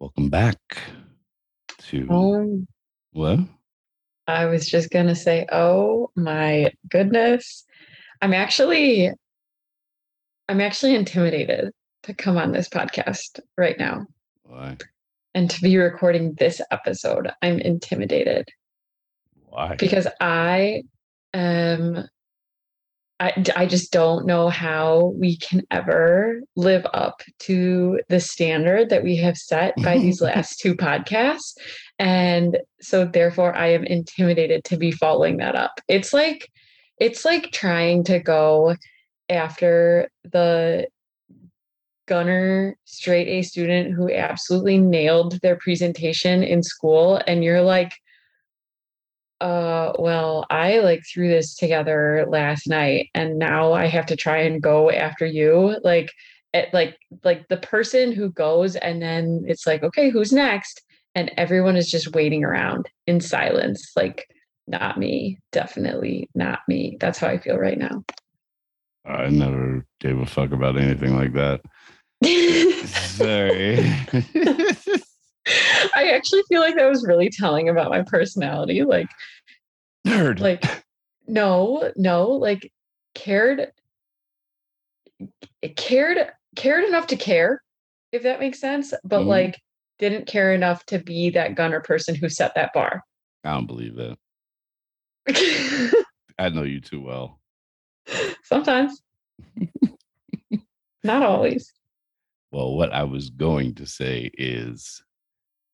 Welcome back to Um, what? I was just gonna say, oh my goodness. I'm actually I'm actually intimidated to come on this podcast right now Why? and to be recording this episode. I'm intimidated Why? because I um I, I just don't know how we can ever live up to the standard that we have set by these last two podcasts. And so therefore I am intimidated to be following that up. It's like it's like trying to go after the gunner straight A student who absolutely nailed their presentation in school and you're like uh well i like threw this together last night and now i have to try and go after you like it, like like the person who goes and then it's like okay who's next and everyone is just waiting around in silence like not me definitely not me that's how i feel right now I never gave a fuck about anything like that. Sorry. i actually feel like that was really telling about my personality like Nerd. like no no like cared cared cared enough to care if that makes sense but Mhm. like didn't care enough to be that gunner person who set that bar I don't believe that. I know you too well. sometimes not always Well, what I was going to say is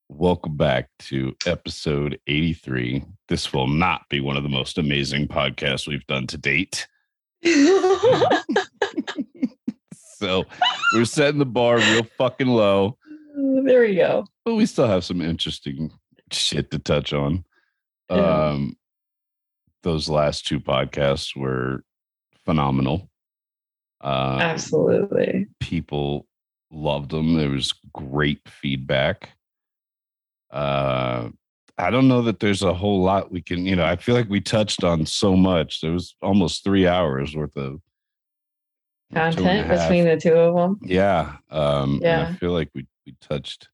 welcome back to episode 83. This will not be one of the most amazing podcasts we've done to date. So we're setting the bar real fucking low, there we go but we still have some interesting shit to touch on. Yeah. Um, those last two podcasts were phenomenal. Uh, absolutely people loved them. There was great feedback. Uh, I don't know that there's a whole lot we can, you know, I feel like we touched on so much. There was almost three hours worth of two and a content between the two of them Yeah. Um, and I feel like we, we touched.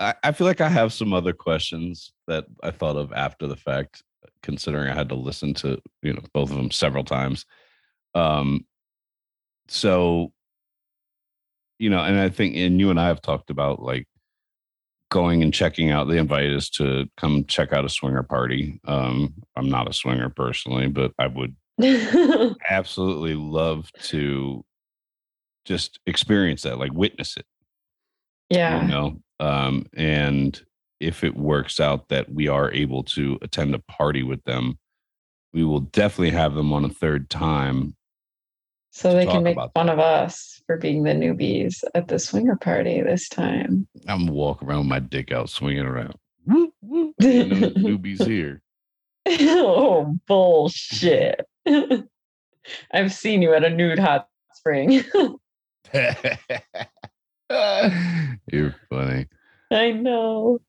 I, I feel like I have some other questions that I thought of after the fact, considering I had to listen to, you know, both of them several times. Um, so, you know, and I think, and you and I have talked about like going and checking out. They invite us to come check out a swinger party. Um, I'm not a swinger personally, but I would absolutely love to just experience that, like witness it yeah you know um and if it works out that we are able to attend a party with them we will definitely have them on a third time so they can make about fun of us for being the newbies at the swinger party this time. I'm gonna walk around with my dick out swinging around. Woo, woo. Newbies here. Oh bullshit. I've seen you at a nude hot spring. You're funny. I know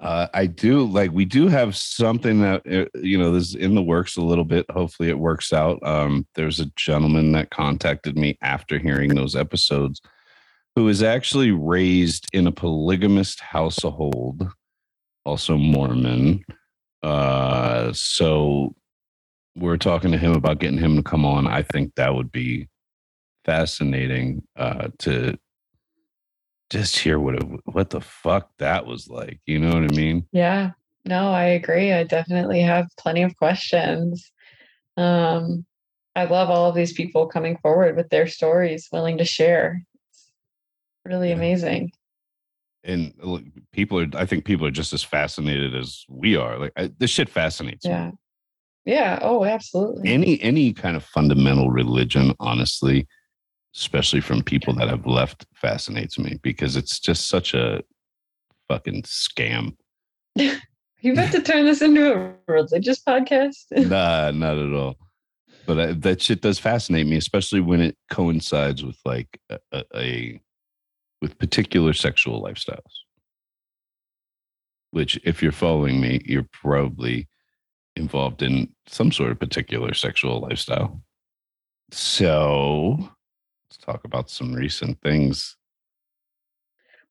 Uh, I do like we do have something that uh, you know this is in the works a little bit. Hopefully, it works out. Um, there's a gentleman that contacted me after hearing those episodes, who is actually raised in a polygamist household, also Mormon. Uh, so we're talking to him about getting him to come on. I think that would be fascinating uh, to just hear what it, what the fuck that was like. You know what I mean? yeah no i agree i definitely have plenty of questions um i love all of these people coming forward with their stories willing to share it's really amazing And look, people are. I think people are just as fascinated as we are. Like I, this shit fascinates me. yeah yeah oh absolutely Any any kind of fundamental religion, honestly, especially from people that have left, fascinates me because it's just such a fucking scam. you about to turn this into a religious podcast nah, not at all. But I, that shit does fascinate me, especially when it coincides with like a, a, a with particular sexual lifestyles. Which, if you're following me, you're probably involved in some sort of particular sexual lifestyle. So, let's talk about some recent things.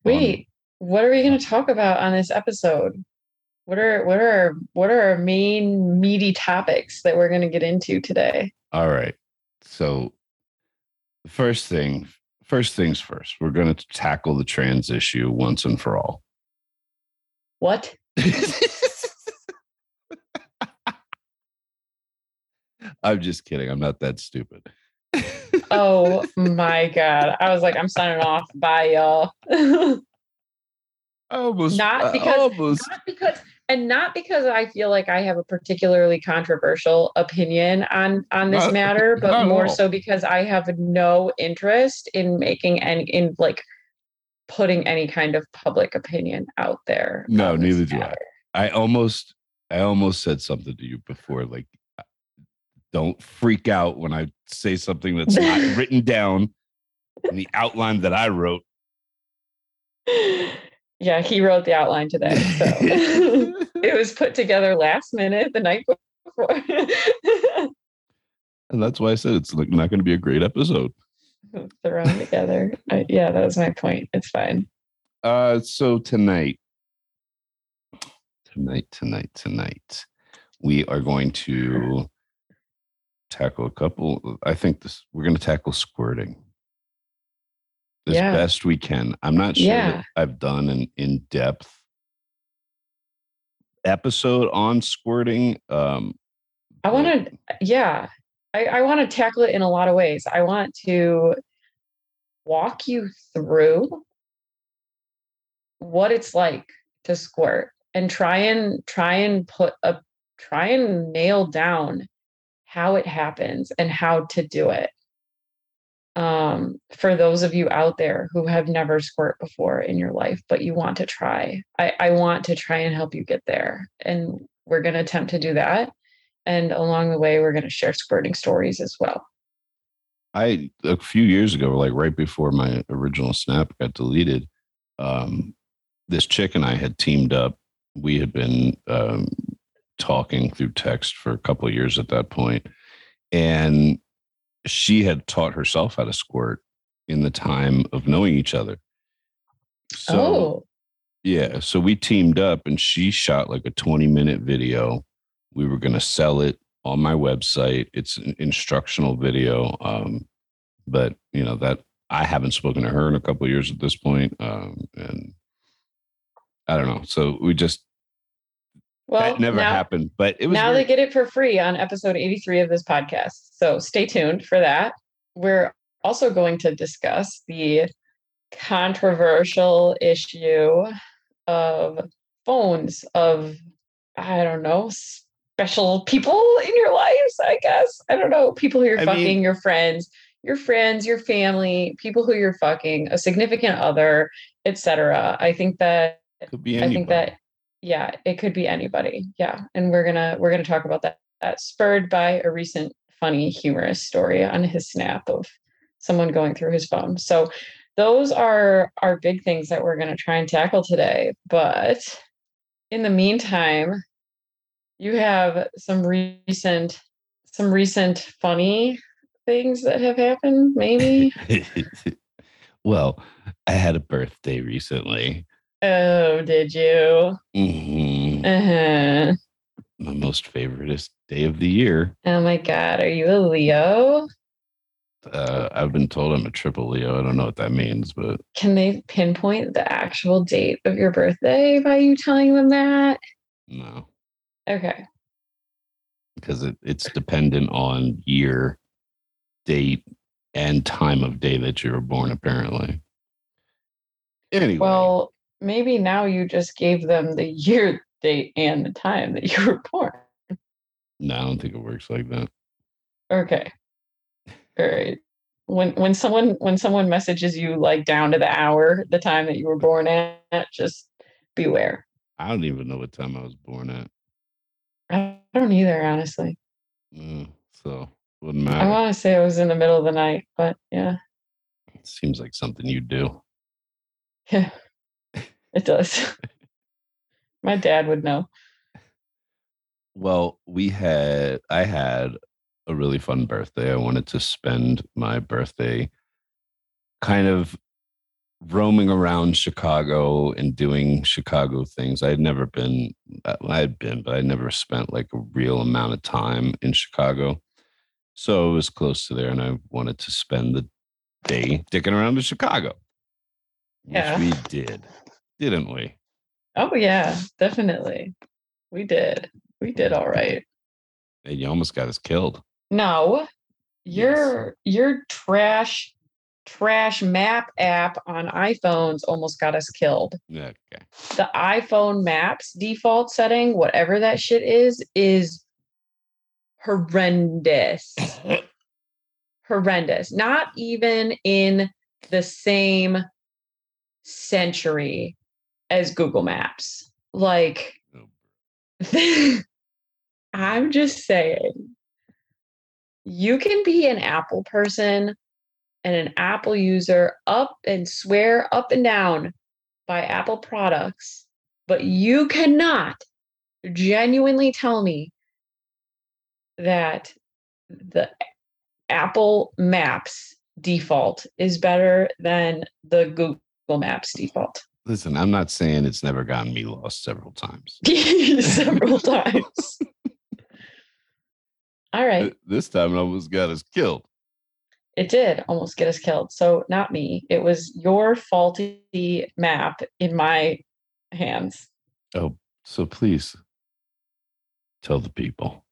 Wait, what are we going to talk about on this episode? What are what are what are our main meaty topics that we're going to get into today? All right. So, first thing, first things first, we're going to tackle the trans issue once and for all. What? I'm just kidding. I'm not that stupid. Oh my god. I was like I'm signing off. Bye y'all. almost Not uh, because- almost not because and not because I feel like I have a particularly controversial opinion on on this Not- matter, but more all. so because I have no interest in making any in like putting any kind of public opinion out there. No, neither do I. matter. I almost I almost said something to you before like don't freak out when I say something that's not written down in the outline that I wrote. yeah, he wrote the outline today. So it was put together last minute the night before. and that's why I said it's not going to be a great episode. Thrown together. I, yeah, that was my point. It's fine. Uh so tonight tonight tonight tonight we are going to tackle a couple I think this we're going to tackle squirting as Yeah. best we can. I'm not sure Yeah. that I've done an in-depth episode on squirting um I want to, yeah, I, I want to tackle it in a lot of ways. I want to walk you through what it's like to squirt and try and try and put a try and nail down how it happens and how to do it. Um, for those of you out there who have never squirt before in your life, but you want to try, I, I want to try and help you get there. And we're going to attempt to do that. And along the way, we're going to share squirting stories as well. I a few years ago, like right before my original snap got deleted, um, this chick and I had teamed up. We had been um, talking through text for a couple of years at that point, and she had taught herself how to squirt in the time of knowing each other. So oh, yeah, so we teamed up, and she shot like a twenty-minute video. We were going to sell it on my website. It's an instructional video, um, but you know that I haven't spoken to her in a couple of years at this point, um, and I don't know. So we just well, that never now, happened. But it was now very- they get it for free on episode 83 of this podcast. So stay tuned for that. We're also going to discuss the controversial issue of phones of, I don't know, special people in your lives, I guess. I don't know, people who you're I fucking, mean- your friends, your friends, your family, people who you're fucking, a significant other, etc. I think that could be I think that yeah, it could be anybody. Yeah, and we're gonna we're gonna talk about that. That spurred by a recent funny humorous story on his snap of someone going through his phone. So those are our big things that we're gonna try and tackle today. But in the meantime, you have some recent some recent funny things that have happened. Maybe. well, I had a birthday recently. Oh, did you? Mhm. Uh-huh. My most favoriteest day of the year. Oh my god, are you a Leo? Uh, I've been told I'm a triple Leo. I don't know what that means, but Can they pinpoint the actual date of your birthday by you telling them that? no, Okay. because it, it's dependent on year, date, and time of day that you were born, apparently. Anyway, Well, maybe now you just gave them the year, date, and the time that you were born. no, I don't think it works like that. Okay. All right. When when someone when someone messages you like down to the hour, the time that you were born at, just beware. I don't even know what time I was born at. I don't either, honestly. Mm, so wouldn't matter. I want to say it was in the middle of the night, but yeah, It Seems like something you'd do. yeah, it does. My dad would know. Well, we had I had a really fun birthday. I wanted to spend my birthday kind of roaming around Chicago and doing Chicago things. I had never been, uh, I had been, but I never spent like a real amount of time in Chicago. So it was close to there, and I wanted to spend the day dicking around in Chicago. Yeah. We did, didn't we? Oh yeah, definitely. We did. We did all right. And you almost got us killed. No, your your trash trash map app on iPhones almost got us killed. Okay. The iPhone Maps default setting, whatever that shit is, is horrendous. horrendous. Not even in the same century as Google Maps. Like Oh, I'm just saying, you can be an Apple person and an Apple user up and swear up and down by Apple products, but you cannot genuinely tell me that the Apple Maps default is better than the Google Maps default. Listen, I'm not saying it's never gotten me lost several times. Several times. All right. This time it almost got us killed. It did almost get us killed. So, not me. It was your faulty map in my hands. Oh, so please tell the people.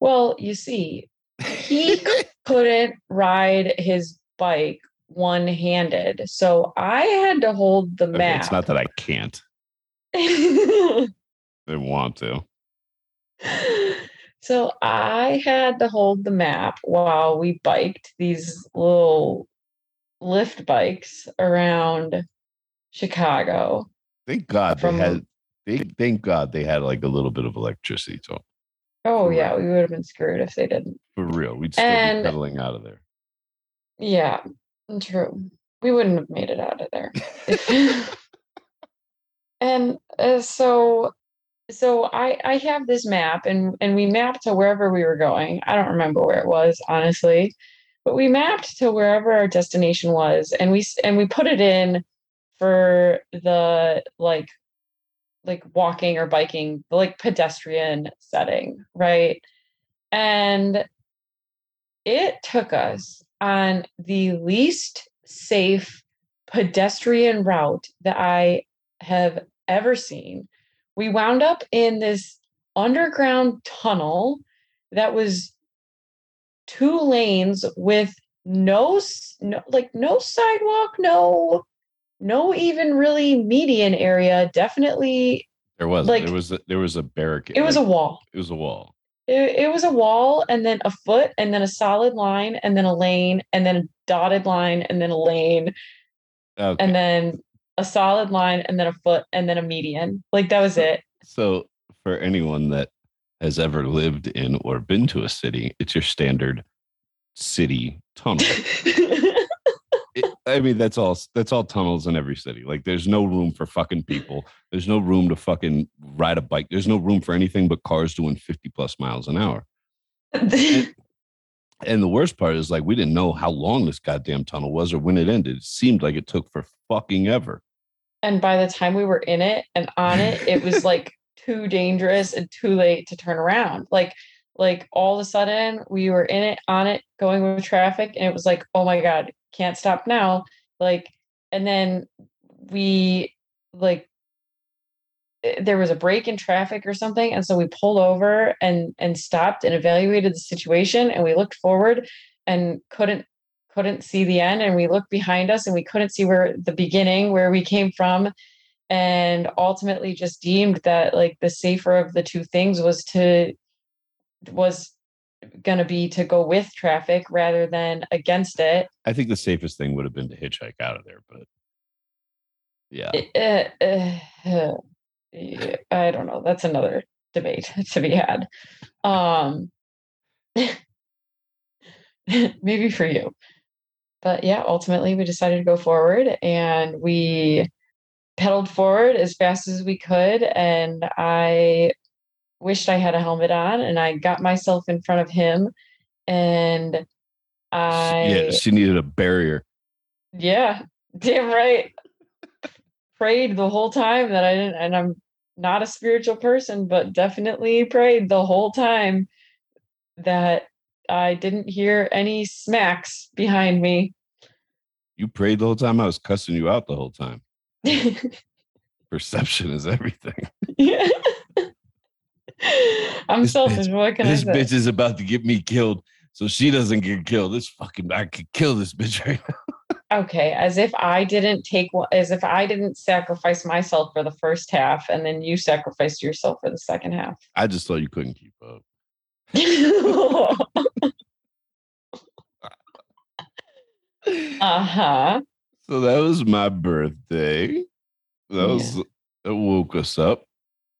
Well, you see, he couldn't ride his bike one handed. So, I had to hold the map. It's not that I can't. I want to. so I had to hold the map while we biked these little Lyft bikes around Chicago. Thank God From- they had. They, thank God they had like a little bit of electricity. So Oh yeah, Correct. we would have been screwed if they didn't. for real, we'd still And- be pedaling out of there. Yeah, true. We wouldn't have made it out of there. and uh, so so I I have this map and and we mapped to wherever we were going. I don't remember where it was honestly, but we mapped to wherever our destination was and we and we put it in for the like like walking or biking, like pedestrian setting, right? And it took us on the least safe pedestrian route that I have ever seen. We wound up in this underground tunnel that was two lanes with no, no like no sidewalk, no no even really median area, definitely There was like- there was a, there was a barricade. it was a wall. it was a wall. It, it was a wall and then a foot and then a solid line and then a lane and then a dotted line and then a lane Okay. and then a solid line and then a foot and then a median. Like that was it. So, for anyone that has ever lived in or been to a city, it's your standard city tunnel. I mean, that's all. That's all tunnels in every city. Like, there's no room for fucking people. There's no room to fucking ride a bike. There's no room for anything but cars doing 50 plus miles an hour. And the worst part is, like, we didn't know how long this goddamn tunnel was or when it ended. It seemed like it took for fucking ever. and by the time we were in it and on it, it was like too dangerous and too late to turn around. Like, like all of a sudden we were in it, on it, going with traffic, and it was like, oh my god, can't stop now. Like, and then we like eh, there was a break in traffic or something and so we pulled over and and stopped and evaluated the situation and we looked forward and couldn't couldn't see the end and we looked behind us and we couldn't see where the beginning where we came from and ultimately just deemed that like the safer of the two things was to was going to be to go with traffic rather than against it I think the safest thing would have been to hitchhike out of there, but yeah. Uh, uh, uh, I don't know. That's another debate to be had. Um, maybe for you. But yeah, ultimately we decided to go forward and we pedaled forward as fast as we could. And I wished I had a helmet on and I got myself in front of him and I yeah, she needed a barrier. yeah, Damn right. prayed the whole time that I didn't, and I'm not a spiritual person, but definitely prayed the whole time that I didn't hear any smacks behind me. You prayed the whole time. I was cussing you out the whole time. Perception is everything. yeah. I'm This selfish. bitch- What can this I say? bitch is about to get me killed, so she doesn't get killed. This fucking I could kill this bitch right now. okay as if i didn't take as if i didn't sacrifice myself for the first half and then you sacrificed yourself for the second half I just thought you couldn't keep up. uh-huh So that was my birthday. That was it woke us up.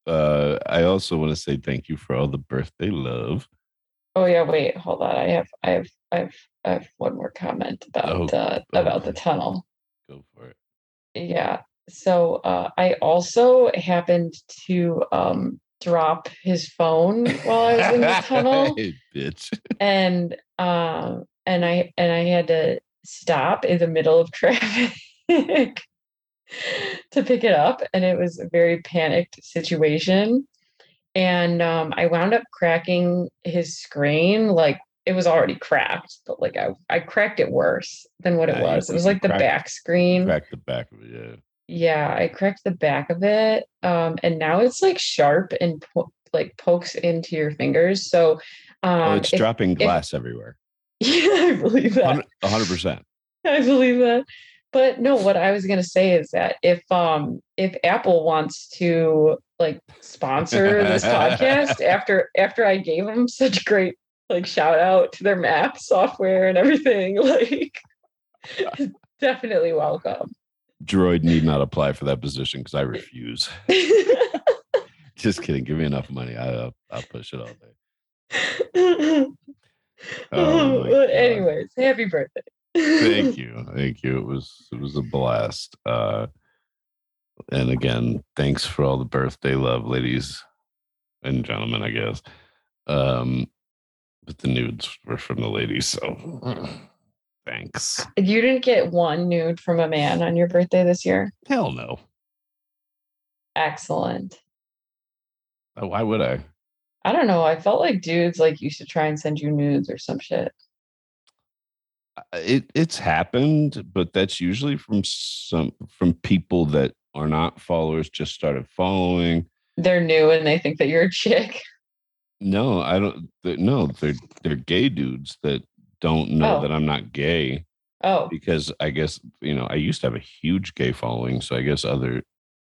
Uh, I also want to say thank you for all the birthday love. oh yeah wait hold on i have i have i have i have one more comment about Oh, uh, oh. about the tunnel Go for it. yeah so uh i also happened to um drop his phone while i was in the tunnel Hey, bitch. and um and i and i had to stop in the middle of traffic to pick it up and it was a very panicked situation and um i wound up cracking his screen like it was already cracked but like i i cracked it worse than what it Yeah, you- was it was like the cracked- back screen Crack the back of it. Yeah. yeah i cracked the back of it um and now it's like sharp and po- like pokes into your fingers so um oh, it's if- dropping glass everywhere. yeah i believe that A hundred percent. I believe that. But no, what I was gonna say is that if um if Apple wants to like sponsor this podcast after after I gave them such great like shout out to their map software and everything, like definitely welcome. Droid need not apply for that position because I refuse. Just kidding. Give me enough money. I, I'll, I'll push it all day. Oh anyways, happy birthday. Thank you. Thank you. It was it was a blast. Uh and again, thanks for all the birthday love, ladies and gentlemen, I guess. Um but the nudes were from the ladies, so thanks. You didn't get one nude from a man on your birthday this year. Hell no. Excellent. Uh, Why would I? I don't know. I felt like dudes like used to try and send you nudes or some shit. It it's happened, but that's usually from some from people that are not followers, just started following. They're new and they think that you're a chick. No, I don't. No, they're they're gay dudes that don't know Oh. that I'm not gay Oh, because I guess you know I used to have a huge gay following, so I guess other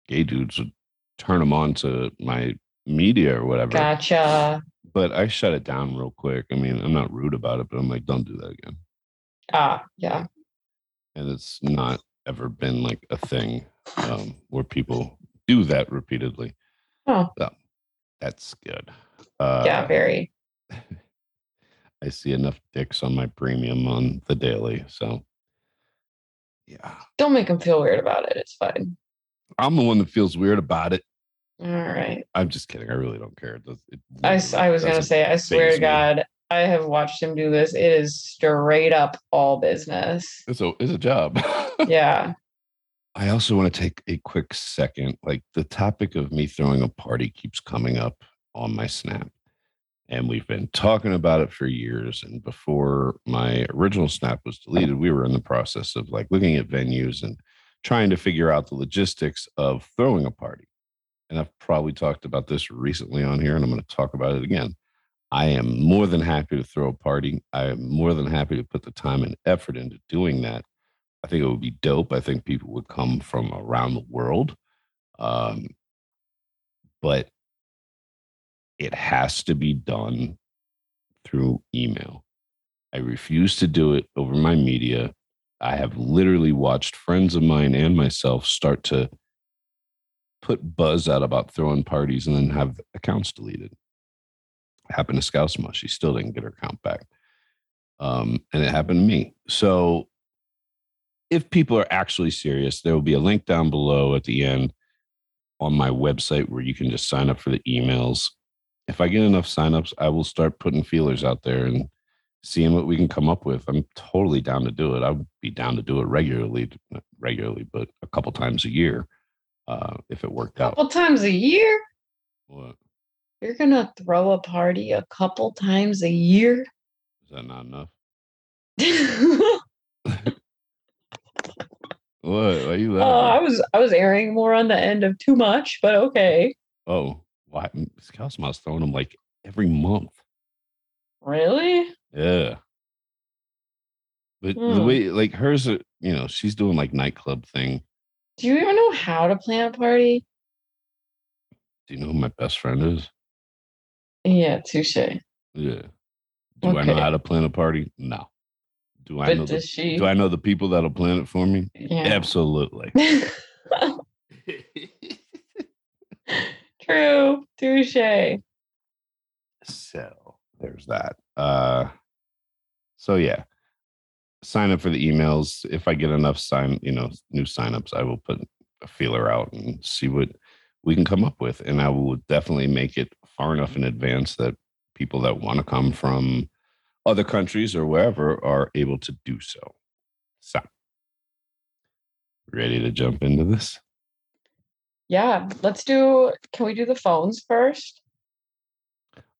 gay dudes would turn them on to my media or whatever. gotcha. But I shut it down real quick. I mean, I'm not rude about it, but I'm like, don't do that again. Ah, yeah. And it's not ever been like a thing um, where people do that repeatedly. Oh. So that's good. Uh, yeah, very. I see enough dicks on my premium on the daily. So, yeah, Don't make them feel weird about it. It's fine. I'm the one that feels weird about it. All right. I'm just kidding. I really don't care. It does, it I, I was going to say, I swear to. God, I have watched him do this. It is straight up all business. It's a, it's a job. Yeah. I also want to take a quick second. Like the topic of me throwing a party keeps coming up on my Snap. And we've been talking about it for years. And before my original Snap was deleted, we were in the process of like looking at venues and trying to figure out the logistics of throwing a party. And I've probably talked about this recently on here, and I'm going to talk about it again. I am more than happy to throw a party. I am more than happy to put the time and effort into doing that. I think it would be dope. I think people would come from around the world. Um, but it has to be done through email. I refuse to do it over my media. I have literally watched friends of mine and myself start to put buzz out about throwing parties and then have accounts deleted. Happened to Scousema. She still didn't get her account back. Um, and it happened to me. So if people are actually serious, there will be a link down below at the end on my website where you can just sign up for the emails. If I get enough signups, I will start putting feelers out there and seeing what we can come up with. I'm totally down to do it. I would be down to do it regularly, not regularly, but a couple times a year uh, if it worked out. A couple times a year. What You're gonna throw a party a couple times a year. is that not enough? oh, What? Why are you Uh, I was I was airing more on the end of too much, but okay. oh, why? Cosmo's throwing them like every month. Really? Yeah. But the Hmm. way, like hers, are, you know, she's doing like nightclub thing. Do you even know how to plan a party? Do you know who my best friend is? Yeah, touche. Yeah. Do I know how to plan a party? No. Do I know But the, she? do I know the people that'll plan it for me? yeah. Absolutely. True. Touche. so there's that. Uh so yeah. Sign up for the emails. If I get enough sign, you know, new signups, I will put a feeler out and see what we can come up with. And I will definitely make it far enough in advance that people that want to come from other countries or wherever are able to do so. So ready to jump into this? Yeah, let's do. Can we do the phones first?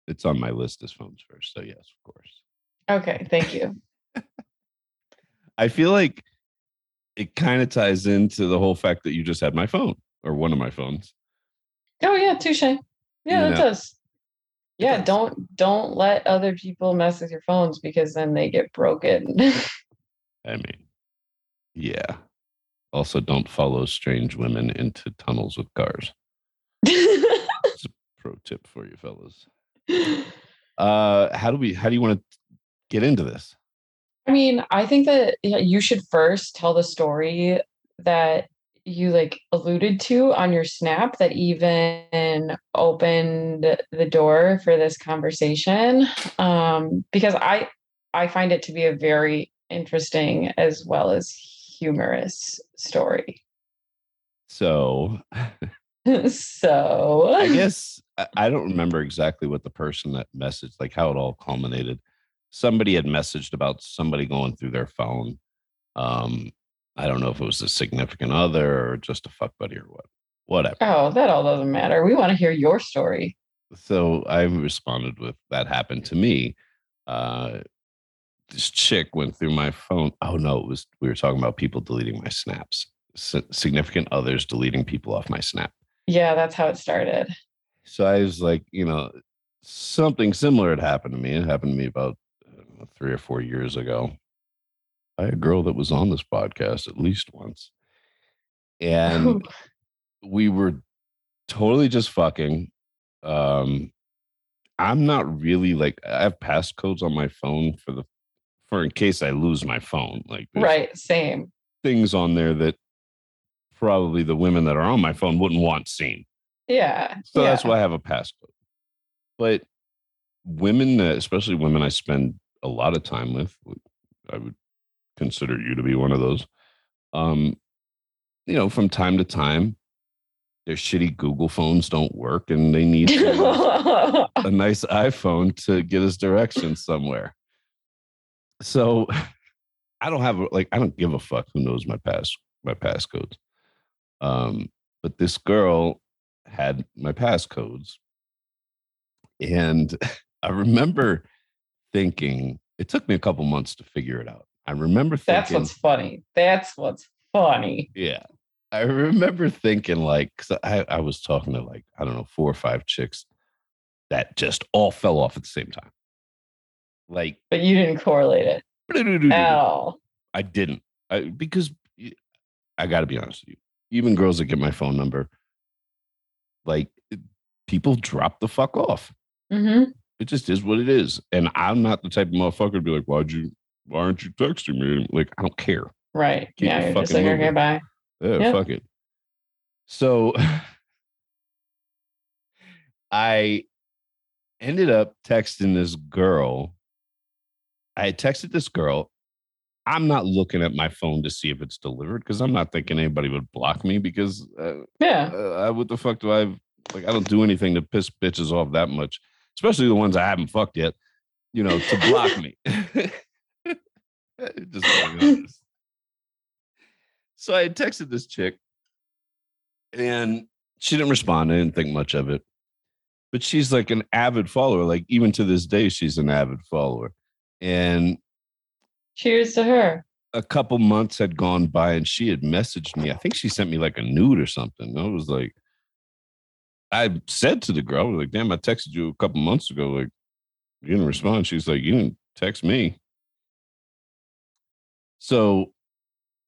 It's on my list as phones first. So yes, of course. Okay, thank you. I feel like it kind of ties into the whole fact that you just had my phone or one of my phones. Oh yeah, touche. Yeah, it does. Yeah, does. don't don't let other people mess with your phones because then they get broken. I mean, yeah. Also, don't follow strange women into tunnels with cars. Pro tip for you fellas. Uh, how do we? How do you want to get into this? I mean, I think that you should first tell the story that you like alluded to on your snap that even opened the door for this conversation. Um, because I I find it to be a very interesting as well as humorous story. So, so I guess I, don't remember exactly what the person that messaged, like how it all culminated. Somebody had messaged about somebody going through their phone. Um, I don't know if it was a significant other or just a fuck buddy or what, whatever. Oh, that all doesn't matter. We want to hear your story. So I responded with that happened to me. Uh, this chick went through my phone. Oh no, it was we were talking about people deleting my snaps. Si- significant others deleting people off my snap. Yeah, that's how it started. So I was like, you know, something similar had happened to me. It happened to me about know, three or four years ago. Had a girl that was on this podcast at least once. And we were totally just fucking. Um, I'm not really like I have passcodes on my phone for the for in case I lose my phone. Like right, same. things on there that probably the women that are on my phone wouldn't want seen. Yeah. So yeah. that's why I have a passcode. But women, especially women I spend a lot of time with, I would consider you to be one of those. Um, you know, from time to time, their shitty Google phones don't work and they need a nice iPhone to get us directions somewhere. So I don't have like I don't give a fuck who knows my pass my passcodes. Um, but this girl had my passcodes, and I remember thinking it took me a couple months to figure it out. I remember thinking, That's what's funny. That's what's funny. yeah. I remember thinking like, cause I, I was talking to like, I don't know, four or five chicks that just all fell off at the same time. Like, But you didn't correlate it. Oh. I didn't. I, because I got to be honest with you. Even girls that get my phone number, like, people drop the fuck off. hmm It just is what it is. And I'm not the type of motherfucker to be like, why'd you, why aren't you texting me? Like, I don't care. Right. Keep yeah, you're just like, okay, bye. Yeah, fuck it. So I ended up texting this girl. I texted this girl. I'm not looking at my phone to see if it's delivered because I'm not thinking anybody would block me because uh, Yeah. uh, what the fuck do I like? I don't do anything to piss bitches off that much, especially the ones I haven't fucked yet. you know, to block me. Just. So I had texted this chick and she didn't respond. I didn't think much of it. But she's like an avid follower. Like even to this day, she's an avid follower. And Cheers to her. a couple months had gone by and she had messaged me. I think she sent me like a nude or something. I was like, I said to the girl, I was like, damn, I texted you a couple months ago. Like, you didn't respond. She's like, you didn't text me. So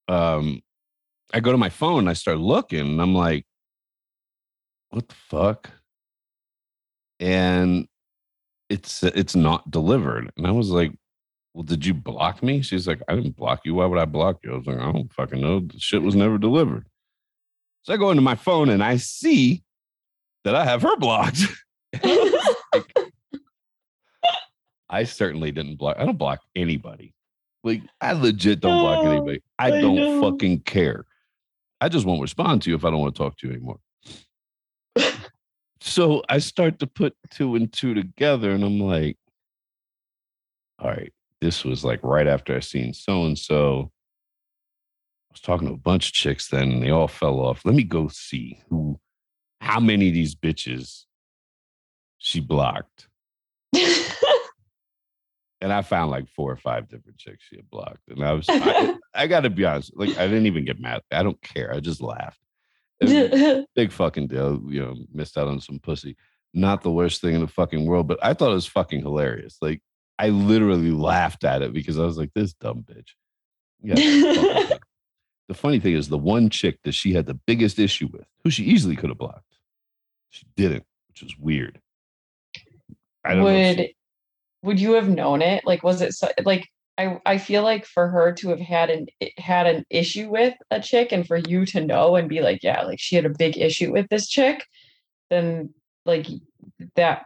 um I go to my phone and I start looking and I'm like, what the fuck? And it's it's not delivered. And I was like, well, did you block me? She's like, I didn't block you. Why would I block you? I was like, I don't fucking know. The shit was never delivered. So I go into my phone and I see that I have her blocked. I certainly didn't block. I don't block anybody. Like I legit don't block anybody. I I don't know. fucking care. I just won't respond to you if I don't want to talk to you anymore. so I start to put two and two together, and I'm like, all right, this was like right after I seen so and so. I was talking to a bunch of chicks then, and they all fell off. Let me go see who, how many of these bitches she blocked. And I found like four or five different chicks she had blocked. And I was, I, I got to be honest, like I didn't even get mad. I don't care. I just laughed. It was a big fucking deal. You know, missed out on some pussy. Not the worst thing in the fucking world, but I thought it was fucking hilarious. Like I literally laughed at it because I was like, this dumb bitch. Yeah. the funny thing is, the one chick that she had the biggest issue with, who she easily could have blocked, she didn't, which was weird. I don't know. would she- would you have known it? Like, was it so, like I I feel like for her to have had an had an issue with a chick, and for you to know and be like, yeah, like she had a big issue with this chick, then like that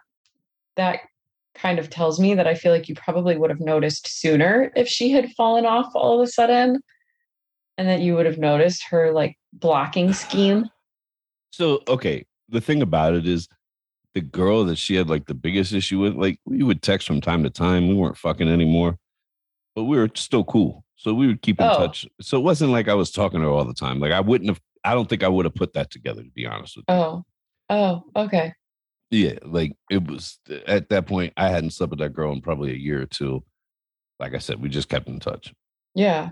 that kind of tells me that I feel like you probably would have noticed sooner if she had fallen off all of a sudden, and that you would have noticed her like blocking scheme. So okay, the thing about it is the girl that she had like the biggest issue with, like we would text from time to time. We weren't fucking anymore, but we were still cool. So we would keep in Oh. touch. So it wasn't like I was talking to her all the time. Like I wouldn't have I don't think I would have put that together to be honest with you. Oh, oh, okay. Yeah, like it was at that point I hadn't slept with that girl in probably a year or two. Like I said, we just kept in touch. Yeah.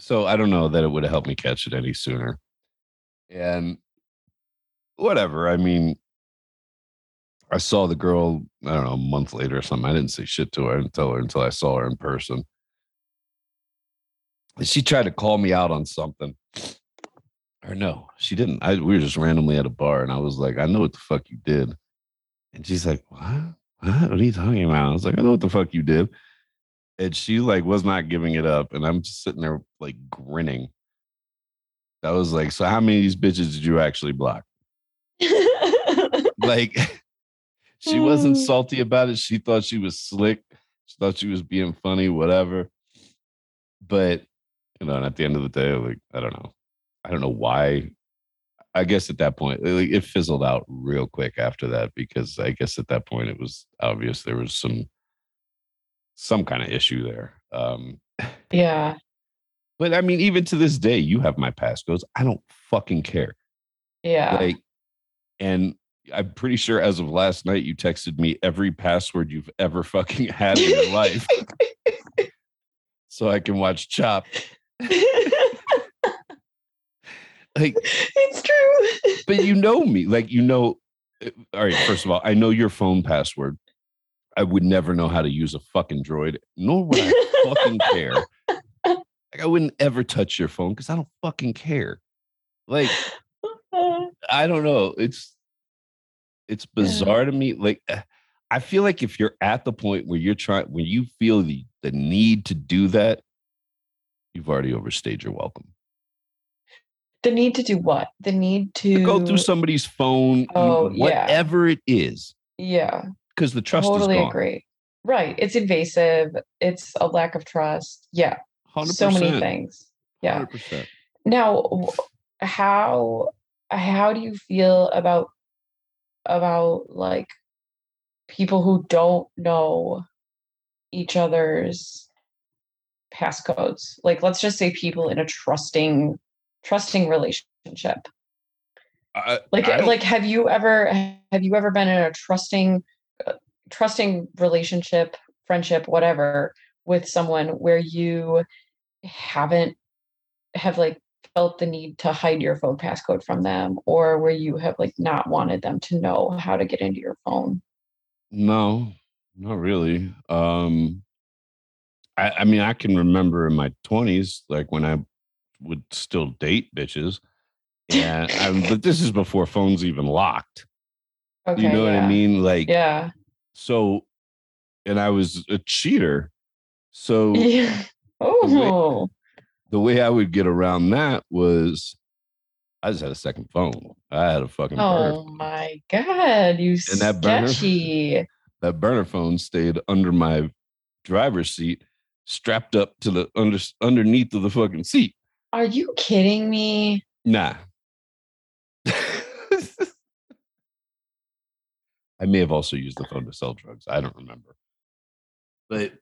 so I don't know that it would have helped me catch it any sooner. And whatever. I mean, I saw the girl, I don't know, a month later or something. I didn't say shit to her. I didn't tell her until I saw her in person. And she tried to call me out on something. Or no, she didn't. I we were just randomly at a bar and I was like, I know what the fuck you did. And she's like, What? What? What are you talking about? I was like, I know what the fuck you did. And she like was not giving it up. And I'm just sitting there like grinning. I was like, so how many of these bitches did you actually block? Like she wasn't Mm. salty about it. She thought she was slick. She thought she was being funny, whatever. But you know, and at the end of the day, like, I don't know. I don't know why. I guess at that point, like, it fizzled out real quick after that because I guess at that point it was obvious there was some some kind of issue there. Um, yeah. but I mean, even to this day, you have my passcodes. I don't fucking care. Yeah. Like, and I'm pretty sure as of last night, you texted me every password you've ever fucking had in your life so I can watch Chop. Like, it's true. but you know me. Like, you know, uh, all right, first of all, I know your phone password. I would never know how to use a fucking droid, nor would I fucking care. Like, I wouldn't ever touch your phone because I don't fucking care. Like, I don't know. It's it's bizarre to me. Like uh, I feel like if you're at the point where you're trying when you feel the the need to do that, you've already overstayed your welcome. the need to do what? The need to, To go through somebody's phone, Oh, yeah. whatever it is, Yeah. because the trust totally is gone. agree. Right. It's invasive. It's a lack of trust. Yeah. 100%, So many things. Yeah. 100%. Now, how how do you feel about about like people who don't know each other's passcodes. Like let's just say people in a trusting trusting relationship. I, Like I like have you ever have you ever been in a trusting uh, trusting relationship, friendship, whatever with someone where you haven't have like felt the need to hide your phone passcode from them or where you have like not wanted them to know how to get into your phone? No, not really. Um, I, I mean, I can remember in my twenties, like when I would still date bitches, and I, but this is before phones even locked. Okay. you know what I mean? Like, Yeah. so, and I was a cheater. So Yeah. Oh, the way I would get around that was, I just had a second phone. I had a fucking burner oh my God, you And that burner? sketchy. that burner phone stayed under my driver's seat, strapped up to the under underneath of the fucking seat. Are you kidding me? Nah. I may have also used the phone to sell drugs. I don't remember. But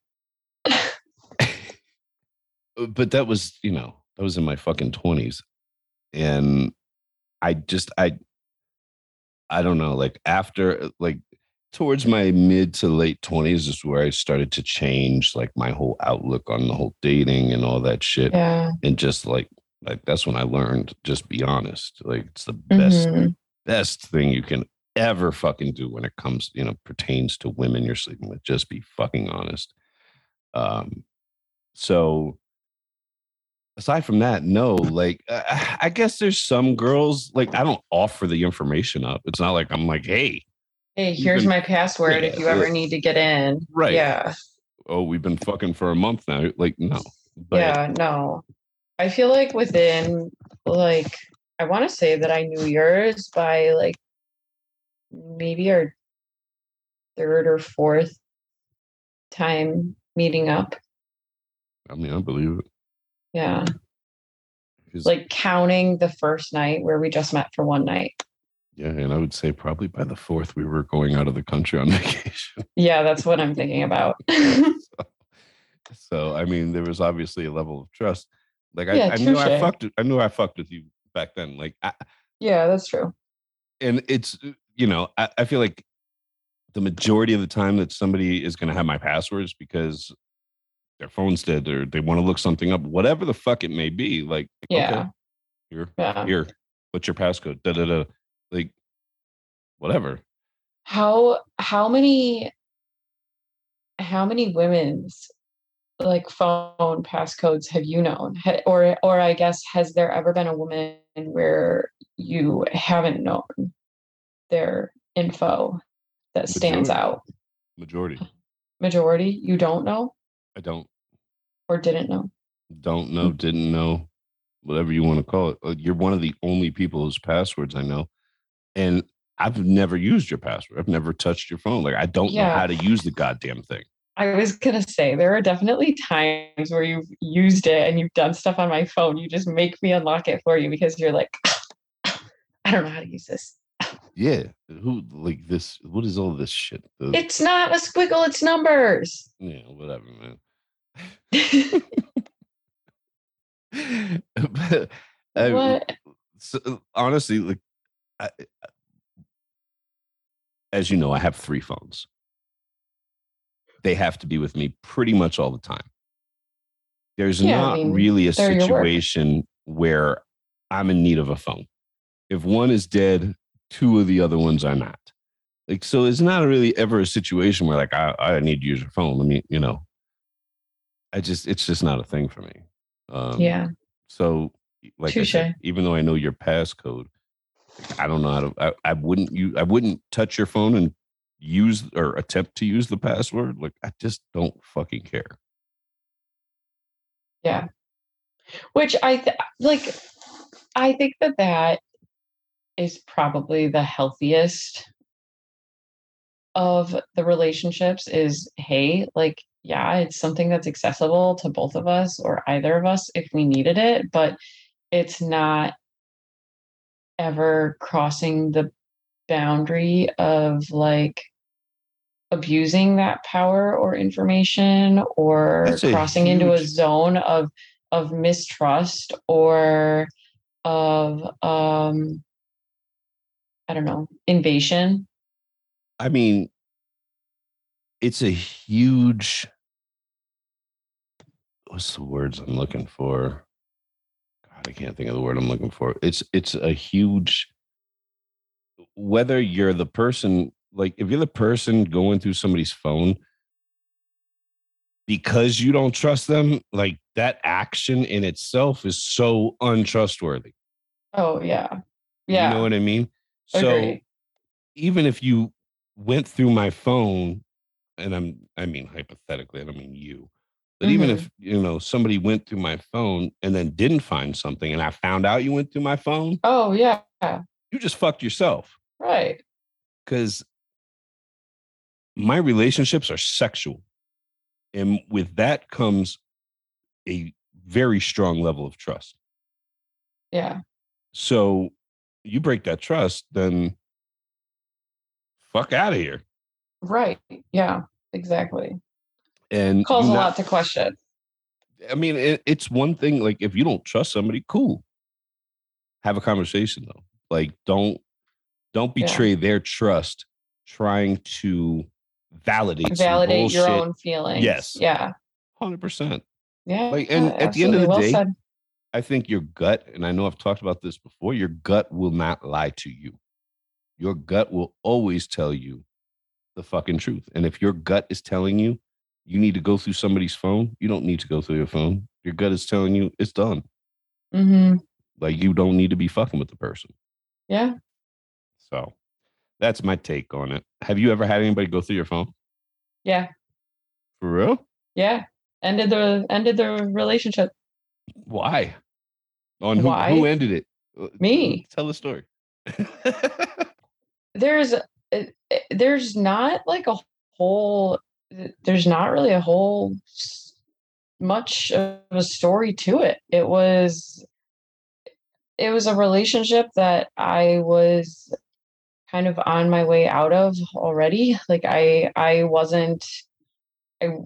but that was, you know, that was in my fucking 20s. And I just I I don't know, like after like towards my mid to late 20s is where I started to change like my whole outlook on the whole dating and all that shit. Yeah. And just like like that's when I learned just be honest. Like it's the best Mhm. best thing you can ever fucking do when it comes, you know, pertains to women you're sleeping with. Just be fucking honest. Um, so aside from that, no, like uh, I guess there's some girls like I don't offer the information up. It's not like I'm like, hey, Hey, here's can- my password if you ever need to get in. right? Yeah. Oh, we've been fucking for a month now. Like, no. But yeah, no. I feel like within like I want to say that I knew yours by like maybe our third or fourth time meeting up. I mean, I believe it. Yeah. Like counting the first night where we just met for one night. yeah, and I would say probably by the fourth we were going out of the country on vacation. Yeah, that's what I'm thinking about. So I mean, there was obviously a level of trust. Like I, Yeah, I knew I fucked. I knew I fucked with you back then. Like, I, yeah, that's true. and it's uh, you know, I, I feel like the majority of the time that somebody is going to have my passwords because their phone's dead or they want to look something up, whatever the fuck it may be. Like, Yeah. okay, here, Yeah. here, what's your passcode? Da da da. Like, whatever. How how many how many women's like phone passcodes have you known? Or or I guess has there ever been a woman where you haven't known their info that stands Majority. out? Majority. Majority you don't know I don't or didn't know? don't know, didn't know, whatever you want to call it. You're one of the only people whose passwords I know. And I've never used your password. I've never touched your phone. Like I don't know how to use the goddamn thing. I was gonna say there are definitely times where you've used it and you've done stuff on my phone. You just make me unlock it for you because you're like, I don't know how to use this. Yeah. Who like this? What is all this shit? The- It's not a squiggle, it's numbers. yeah, whatever, man. but I, what? so, uh, honestly, like, I, as you know, I have three phones. They have to be with me pretty much all the time. There's Yeah, I not mean, really a they're your work. situation where I'm in need of a phone. If one is dead, two of the other ones are not. Like, so it's not really ever a situation where like I, I need to use your phone. Let me, you know, I just it's just not a thing for me. Um, Yeah. so, like said, even though I know your passcode, I don't know how to. I, I wouldn't you. I wouldn't touch your phone and use or attempt to use the password. Like I just don't fucking care. Yeah. Which I th- like, I think that that is probably the healthiest of the relationships is hey, like, yeah, it's something that's accessible to both of us or either of us if we needed it, but it's not ever crossing the boundary of like abusing that power or information or That's a crossing into a zone of of mistrust or of um I don't know, invasion. I mean, it's a huge. What's the words I'm looking for? God, I can't think of the word I'm looking for. It's it's a huge. Whether you're the person, like if you're the person going through somebody's phone, because you don't trust them, like that action in itself is so untrustworthy. Oh yeah. Yeah. You know what I mean? So Agree. even if you went through my phone, and I'm I mean hypothetically, I don't mean you, but even Mhm. if you know somebody went through my phone and then didn't find something, and I found out you went through my phone, oh yeah. you just fucked yourself Right. because my relationships are sexual, and with that comes a very strong level of trust. Yeah. So you break that trust, then fuck out of here. Right. Yeah. Exactly. And Calls a not- lot to question. I mean, it, it's one thing. Like, if you don't trust somebody, cool. Have a conversation though. Like, don't don't Yeah. betray their trust trying to validate Validate your own feelings. Yes. Yeah. Hundred percent. Yeah. Like, and yeah, at the end of the well day, said. I think your gut, and I know I've talked about this before. Your gut will not lie to you. Your gut will always tell you the fucking truth. And if your gut is telling you you need to go through somebody's phone, you don't need to go through your phone. Your gut is telling you it's done. hmm Like you don't need to be fucking with the person. Yeah. So that's my take on it. Have you ever had anybody go through your phone? Yeah. For real? Yeah. Ended the ended the relationship. Why? On who, Why? who ended it? Uh, Me. Tell the story. There's uh, uh, there's not like a whole there's not really a whole much of a story to it. It was it was a relationship that I was kind of on my way out of already. Like I I wasn't I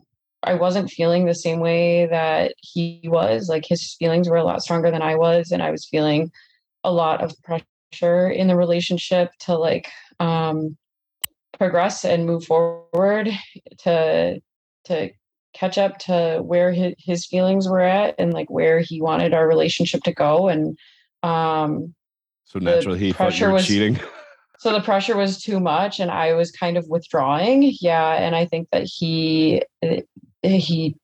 I wasn't feeling the same way that he was. Like his feelings were a lot stronger than I was and I was feeling a lot of pressure in the relationship to like um progress and move forward to to catch up to where his, his feelings were at and like where he wanted our relationship to go and um so naturally he thought you were was- cheating. so the pressure was too much and i was kind of withdrawing yeah and i think that he eh, he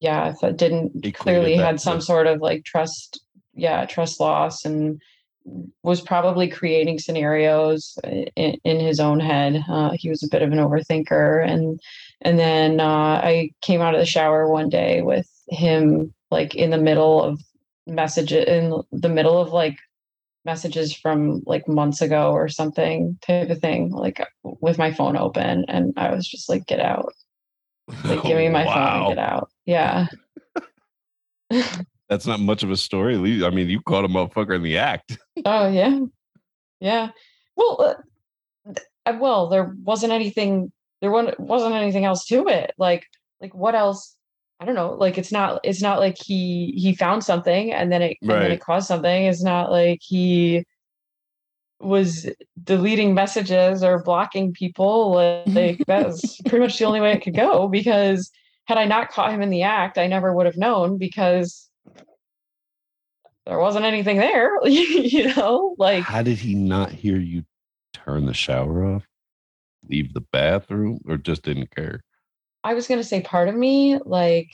yeah didn't Equated clearly had some sort of like trust yeah trust loss and was probably creating scenarios in, in his own head. Uh, he was a bit of an overthinker. And and then uh, i came out of the shower one day with him like in the middle of messages, in the middle of like messages from like months ago or something type of thing like with my phone open. And i was just like get out. Like give me my phone and get out. Yeah That's not much of a story. I mean, you caught a motherfucker in the act. oh yeah. Yeah. Well uh, uh, well there wasn't anything there wasn't, anything else to it. Like like what else? I don't know. Like it's not it's not like he he found something and then it and then it caused something. It's not like he was deleting messages or blocking people. Like that's pretty much the only way it could go because had i not caught him in the act i never would have known because there wasn't anything there you know like How did he not hear you turn the shower off, leave the bathroom, or just didn't care? I was going to say part of me, like,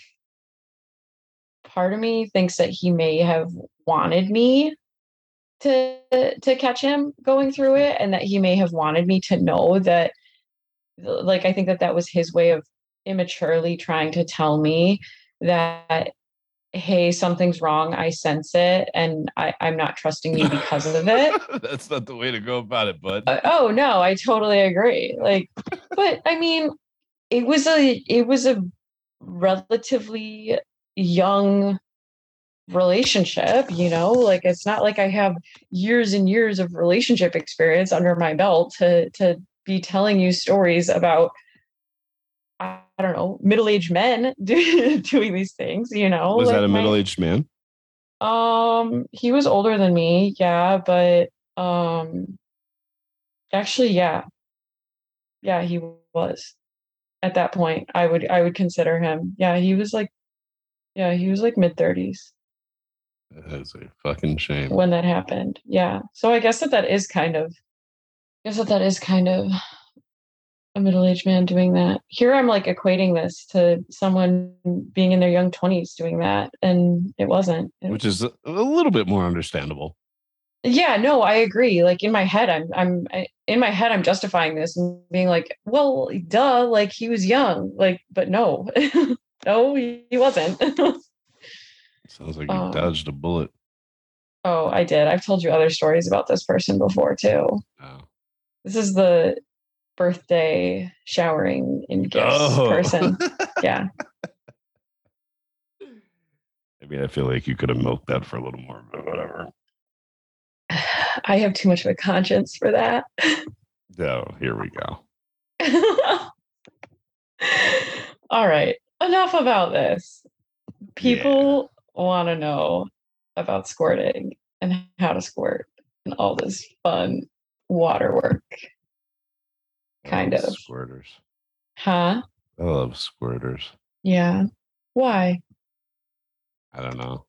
part of me thinks that he may have wanted me to to catch him going through it, and that he may have wanted me to know that, like, I think that that was his way of immaturely trying to tell me that, hey, something's wrong. I sense it, and I, I'm not trusting you because of it. That's not the way to go about it, bud. Uh, oh no, I totally agree. Like, but I mean, it was a it was a relatively young relationship, you know, like it's not like I have years and years of relationship experience under my belt to to be telling you stories about I, don't know, middle-aged men do, doing these things, you know. Was like that a my- middle-aged man? Um, he was older than me, yeah, but um actually yeah. Yeah, he was. At that point, I would I would consider him. Yeah, he was like yeah, he was like mid 30s That's a fucking shame. when that happened. Yeah. So I guess that that is kind of I guess that that is kind of a middle-aged man doing that. Here I'm like equating this to someone being in their young 20s doing that and it wasn't. Which is a little bit more understandable. Yeah, no, I agree. Like in my head, I'm I'm I, in my head, I'm justifying this and being like, well, duh, like he was young, like, but no, no, he, he wasn't. Sounds like you Um, dodged a bullet. oh, I did. I've told you other stories about this person before too. Oh. This is the birthday showering in gifts Oh. person. Yeah. I mean, I feel like you could have milked that for a little more, but whatever. I have too much of a conscience for that. Oh, here we go. All right. Enough about this. People want to know about squirting and how to squirt and all this fun water work. Kind of. squirters. Huh? I love squirters. Yeah. Why? I don't know.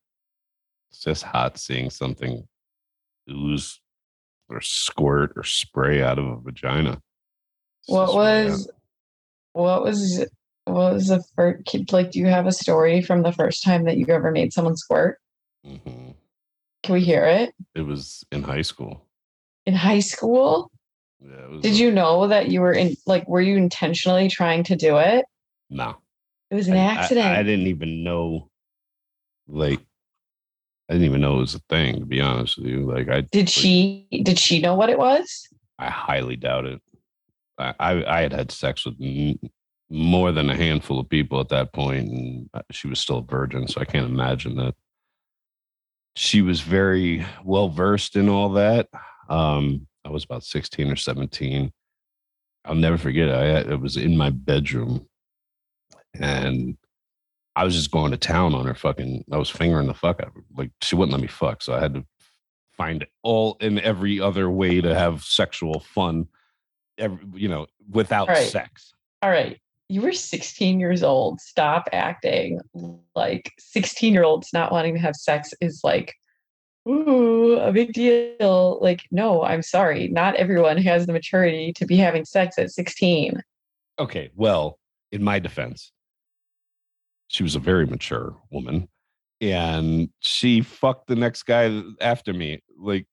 It's just hot seeing something ooze or squirt or spray out of a vagina. It's What was what was what was the first like do you have a story from the first time that you ever made someone squirt? Mhm. Can we hear it? It was in high school. In high school? Yeah. It was Did you know that you were in like were you intentionally trying to do it? No. It was an I- I- accident. I, didn't even know. Like, I didn't even know it was a thing. To be honest with you, like I Did she did she know what it was? I highly doubt it. I, I, I had had sex with more than a handful of people at that point, and uh, she was still a virgin, so I can't imagine that. She was very well versed in all that. Um, I was about sixteen or seventeen. I'll never forget. It. I it was in my bedroom, and I was just going to town on her. Fucking, I was fingering the fuck out. of her. Like she wouldn't let me fuck, so I had to find all and every other way to have sexual fun every, you know without Right. sex All right. You were 16 years old. Stop acting like 16 year olds not wanting to have sex is like, ooh, a big deal. Like, no, I'm sorry. Not everyone has the maturity to be having sex at 16. okay well in my defense she was a very mature woman and she fucked the next guy after me like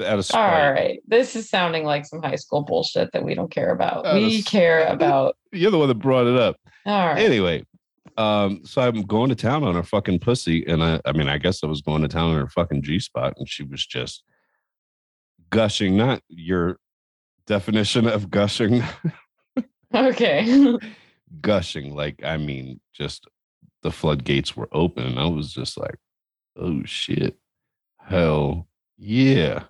out of All spite right. This is sounding like some high school bullshit that we don't care about. We care about. you're the one that brought it up All right. anyway um so i'm going to town on her fucking pussy and i i mean i guess i was going to town on her fucking g-spot and she was just gushing not your definition of gushing Okay. gushing like i mean just the floodgates were open and i was just like oh shit hell yeah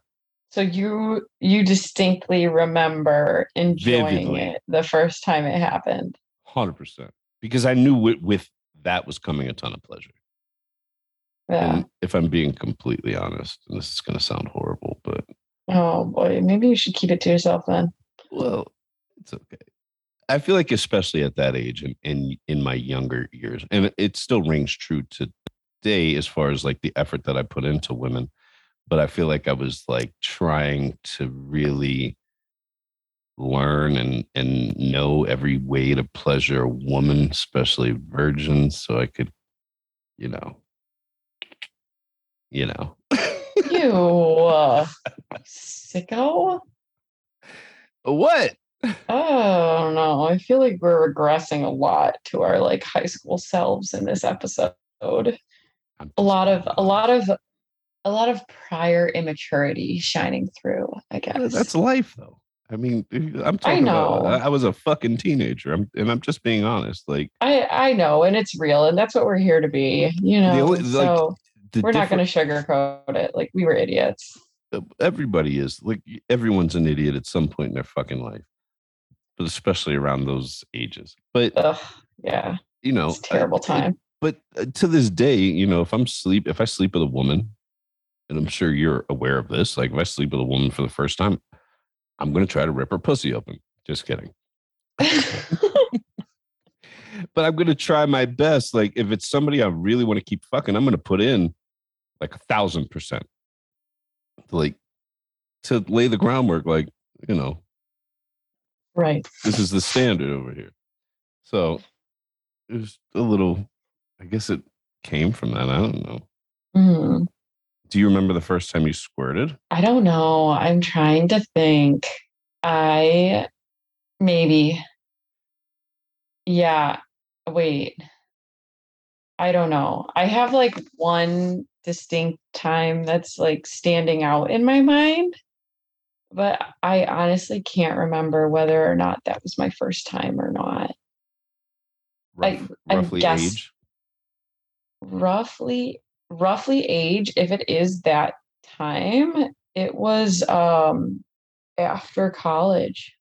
so you you distinctly remember enjoying Vividly. it the first time it happened. 100% because i knew with, with that was coming a ton of pleasure Yeah. and if i'm being completely honest and this is going to sound horrible but Oh boy, maybe you should keep it to yourself then. Well, it's okay. I feel like, especially at that age and in, in my younger years, and it- it still rings true today as far as like the effort that I put into women. But I feel like I was like trying to really learn and and know every way to pleasure a woman, especially virgins, so I could, you know, you know. You uh, sicko. what? Oh no, I feel like we're regressing a lot to our like high school selves in this episode. A lot of a lot of a lot of prior immaturity shining through, I guess. That's life, though. I mean, I'm talking about. know. I I was a fucking teenager, I'm, and I'm just being honest. Like I I know, and it's real, and that's what we're here to be. You know, only- so the we're not going to sugarcoat it. Like we were idiots. Everybody is like everyone's an idiot at some point in their fucking life. but especially around those ages. But Ugh, yeah, you know, it's a terrible I- I- time. but uh, to this day, you know, if I'm sleep, if I sleep with a woman, and I'm sure you're aware of this, like if I sleep with a woman for the first time, I'm gonna try to rip her pussy open. Just kidding. But I'm gonna try my best. Like if it's somebody I really want to keep fucking, I'm gonna put in like a thousand percent. Like to lay the groundwork, like, you know, right. this is the standard over here. So it was a little, I guess it came from that. I don't know. Mhm. Do you remember the first time you squirted? I don't know. I'm trying to think. I maybe. Yeah. Wait. I don't know. I have like one distinct time that's like standing out in my mind, but I honestly can't remember whether or not that was my first time or not. I- Rough, I roughly guess- age? Roughly, roughly age, if it is that time, it was um after college,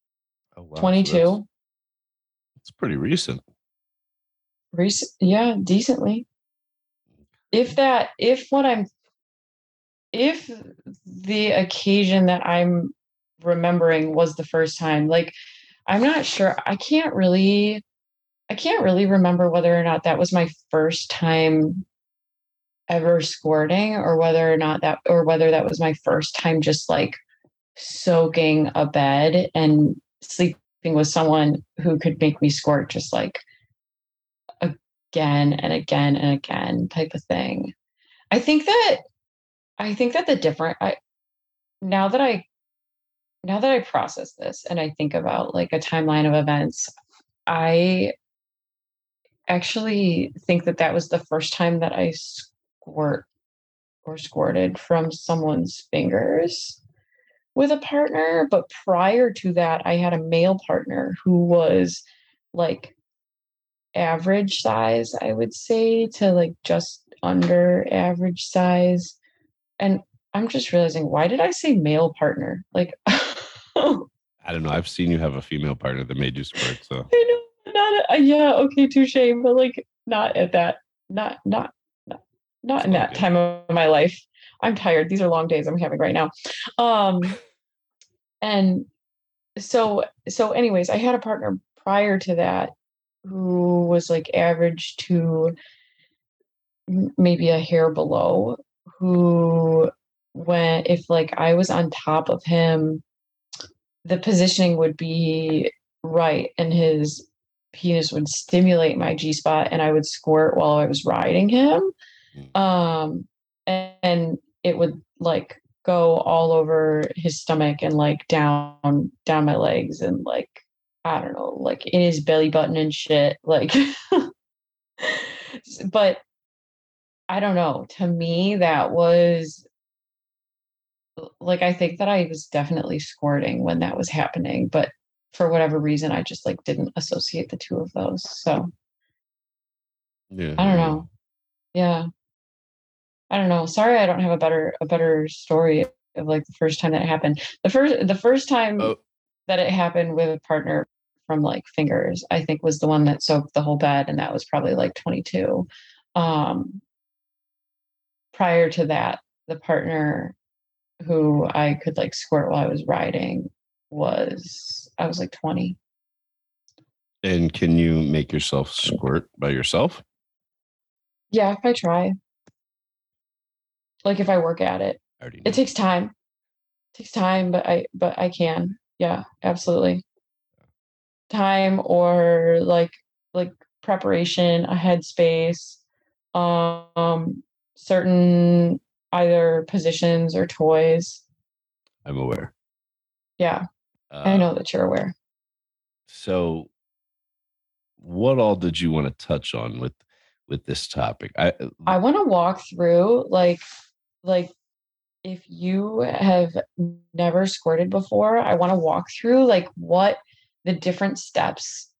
Oh, wow. So 22. that's- It's pretty recent. Recent, yeah, decently. If that, if what I'm, if the occasion that I'm remembering was the first time, like, I'm not sure. I can't really, I can't really remember whether or not that was my first time ever squirting or whether or not that, or whether that was my first time just like soaking a bed and sleeping with someone who could make me squirt just like again and again and again type of thing. I think that I think that the different I now that I now that I process this and I think about like a timeline of events, I actually think that that was the first time that I squirt or squirted from someone's fingers with a partner. But prior to that, I had a male partner who was like average size, I would say, to like just under average size. And I'm just realizing why did I say male partner? Like, I oh. I don't know. I've seen you have a female partner that made you squirt. So I know, not a, yeah, okay, touche, but like not at that, not not not in that time of my life. I'm tired. These are long days I'm having right now. Um, and so so anyways, I had a partner prior to that who was like average to maybe a hair below who when if like I was on top of him the positioning would be right and his penis would stimulate my G spot and I would squirt while I was riding him. Um and, and it would like go all over his stomach and like down down my legs and like I don't know, like in his belly button and shit. Like, but I don't know. To me, that was like, I think that I was definitely squirting when that was happening, but for whatever reason, I just like didn't associate the two of those. So yeah, I don't know. Yeah. I don't know. Sorry, I don't have a better a better story of like the first time that it happened. The first the first time Oh. that it happened with a partner from like fingers, I think was the one that soaked the whole bed, and that was probably like 22. Um prior to that, the partner who I could like squirt while I was riding was I was like 20. And can you make yourself squirt by yourself? Yeah, if I try. Like if I work at it. I already know. it takes time it takes time but i but i can yeah absolutely time or like like preparation a headspace um certain either positions or toys I'm aware. yeah Uh, i know that you're aware So, what all did you want to touch on with with this topic? I i want to walk through like like if you have never squirted before i want to walk through like what the different steps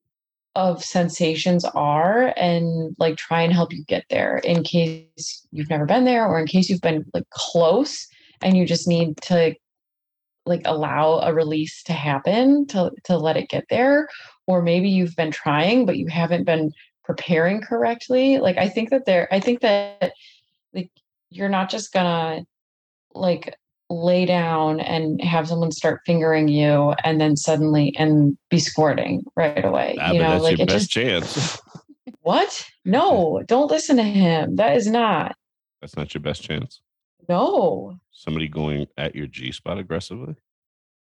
of sensations are and like try and help you get there in case you've never been there or in case you've been like close and you just need to like allow a release to happen to to let it get there or maybe you've been trying but you haven't been preparing correctly. Like i think that there i think that like you're not just gonna like lay down and have someone start fingering you and then suddenly and be squirting right away Ah, you know that's like your best just chance. what no don't listen to him that is not That's not your best chance. no Somebody going at your G spot aggressively.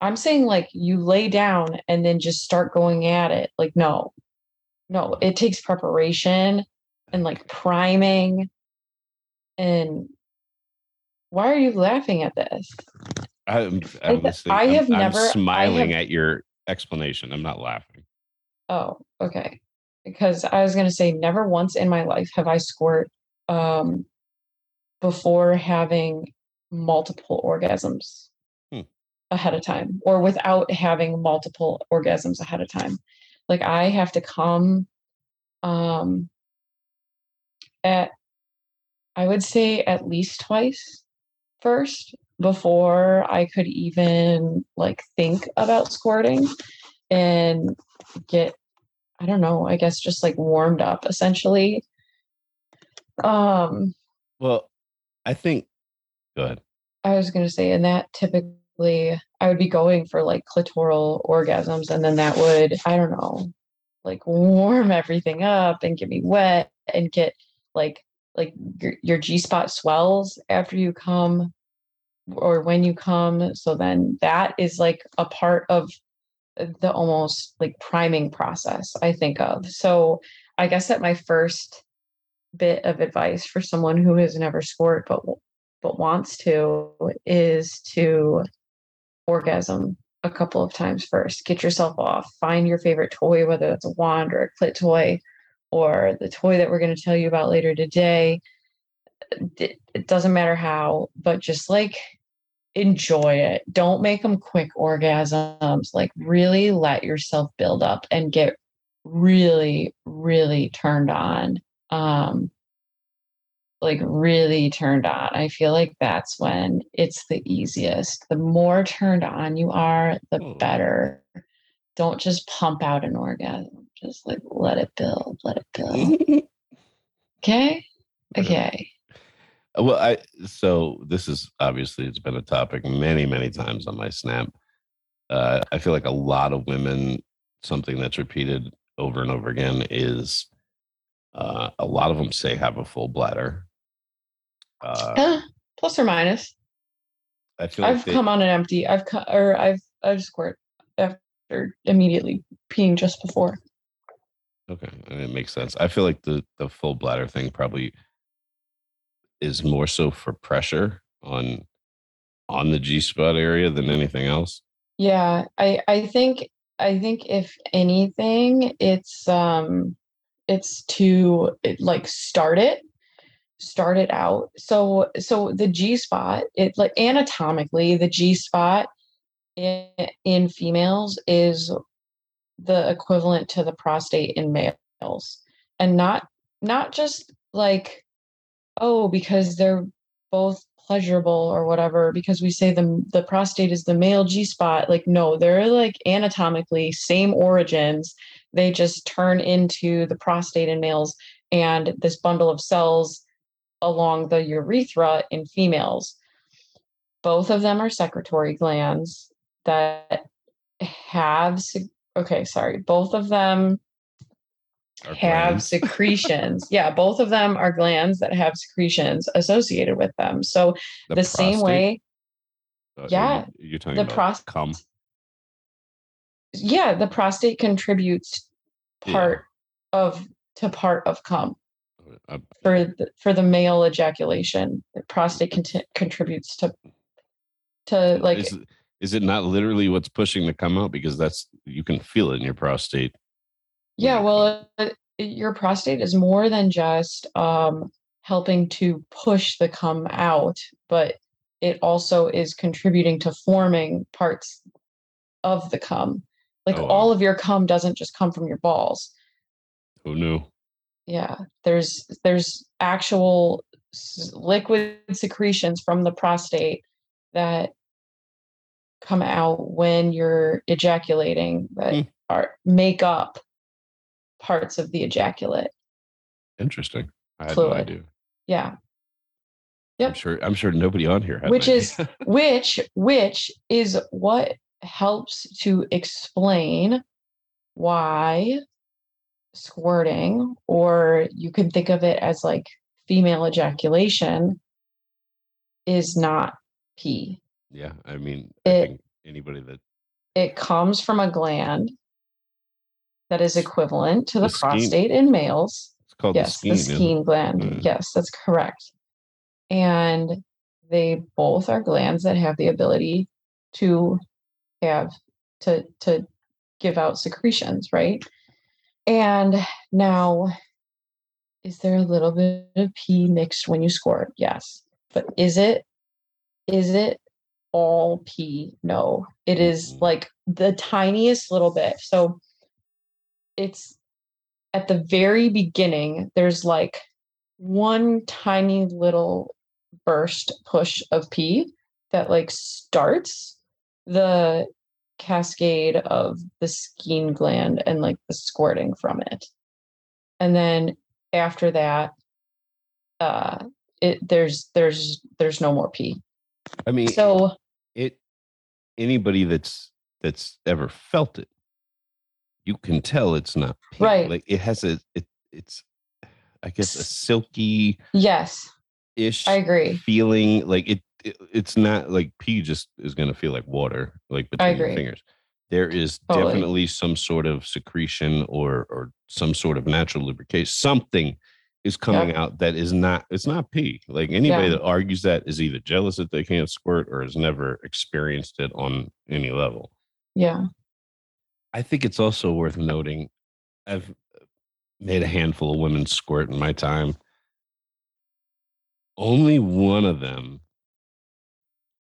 I'm saying like you lay down and then just start going at it. Like, no, no, it takes preparation and like priming. And why are you laughing at this? I'm, I'm listening. I have I'm never- I smiling have- at your explanation. I'm not laughing. Oh, okay. Because I was gonna say never once in my life have I squirt um before having multiple orgasms Hmm. ahead of time or without having multiple orgasms ahead of time. Like I have to come um at I would say at least twice first before I could even like think about squirting and get I don't know, I guess just like warmed up essentially. Um Well, I think. Go ahead. I was going to say, and that typically I would be going for like clitoral orgasms, and then that would, I don't know, like warm everything up and get me wet and get like, like your, your G spot swells after you come or when you come. So then that is like a part of the almost like priming process I think of. So I guess that my first bit of advice for someone who has never scored but but wants to is to orgasm a couple of times first. Get yourself off. Find your favorite toy, whether it's a wand or a clit toy, or the toy that we're going to tell you about later today. It, it doesn't matter how, but just like enjoy it. Don't make them quick orgasms. Like really let yourself build up and get really, really turned on. Um, like really turned on. I feel like that's when it's the easiest. The more turned on you are, the Hmm. better. Don't just pump out an orgasm. Just like let it build, let it build. Okay? Okay. Well, I so this is obviously it's been a topic many, many times on my snap. Uh, I feel like a lot of women, something that's repeated over and over again is uh, a lot of them say have a full bladder. Uh, Uh, plus or minus. I feel like I've they- come on an empty. I've come or I've I've squirt after immediately peeing just before. Okay, and it makes sense. I feel like the the full bladder thing probably is more so for pressure on on the G spot area than anything else. Yeah, I I think I think if anything, it's um it's to it, like start it start it out. So so the G spot, it like anatomically the G spot in, in females is the equivalent to the prostate in males. And not not just like oh because they're both pleasurable or whatever because we say the the prostate is the male G spot like no they're like anatomically same origins they just turn into the prostate in males and this bundle of cells along the urethra in females both of them are secretory glands that have okay sorry both of them Our have glands. secretions. yeah, both of them are glands that have secretions associated with them. So the, same way, Uh, yeah, you, you're talking the about cum. yeah, the prostate contributes Yeah. part of to part of cum Uh, for the, for the male ejaculation. The prostate conti- contributes to to like is, is it not literally what's pushing the come out because that's you can feel it in your prostate Yeah, well, uh, your prostate is more than just um, helping to push the come out, but it also is contributing to forming parts of the cum. Like Oh, wow. all of your cum doesn't just come from your balls. oh no Yeah, there's there's actual liquid secretions from the prostate that come out when you're ejaculating that Hmm. are make up parts of the ejaculate. Interesting. I had no Fluid. idea. Yeah. I'm sure. I'm sure nobody on here which is which which is what helps to explain why squirting or you can think of it as like female ejaculation is not pee yeah. I mean, I It- think anybody that it comes from a gland that is equivalent to the, The prostate in males it's called yes the the Skene. isn't Skene gland Mm. yes that's correct and they both are glands that have the ability to have to to give out secretions right and now is there a little bit of pee mixed when you squirt yes but is it is it all pee no. It is like the tiniest little bit. So it's at the very beginning there's like one tiny little burst push of pee that like starts the cascade of the Skene gland and like the squirting from it. And then after that uh it there's there's there's no more pee I mean, so it. Anybody that's that's ever felt it, you can tell it's not pee. Right. Like it has a. It. It's. I guess a silky yes ish i agree feeling. Like it, it. It's not like pee. Just is going to feel like water. Like I between your fingers. There is Totally. definitely some sort of secretion or or some sort of natural lubrication. Something is coming out that is not. It's not pee. Like anybody Yeah. that argues that is either jealous that they can't squirt or has never experienced it on any level. yeah I think it's also worth noting I've made a handful of women squirt in my time. Only one of them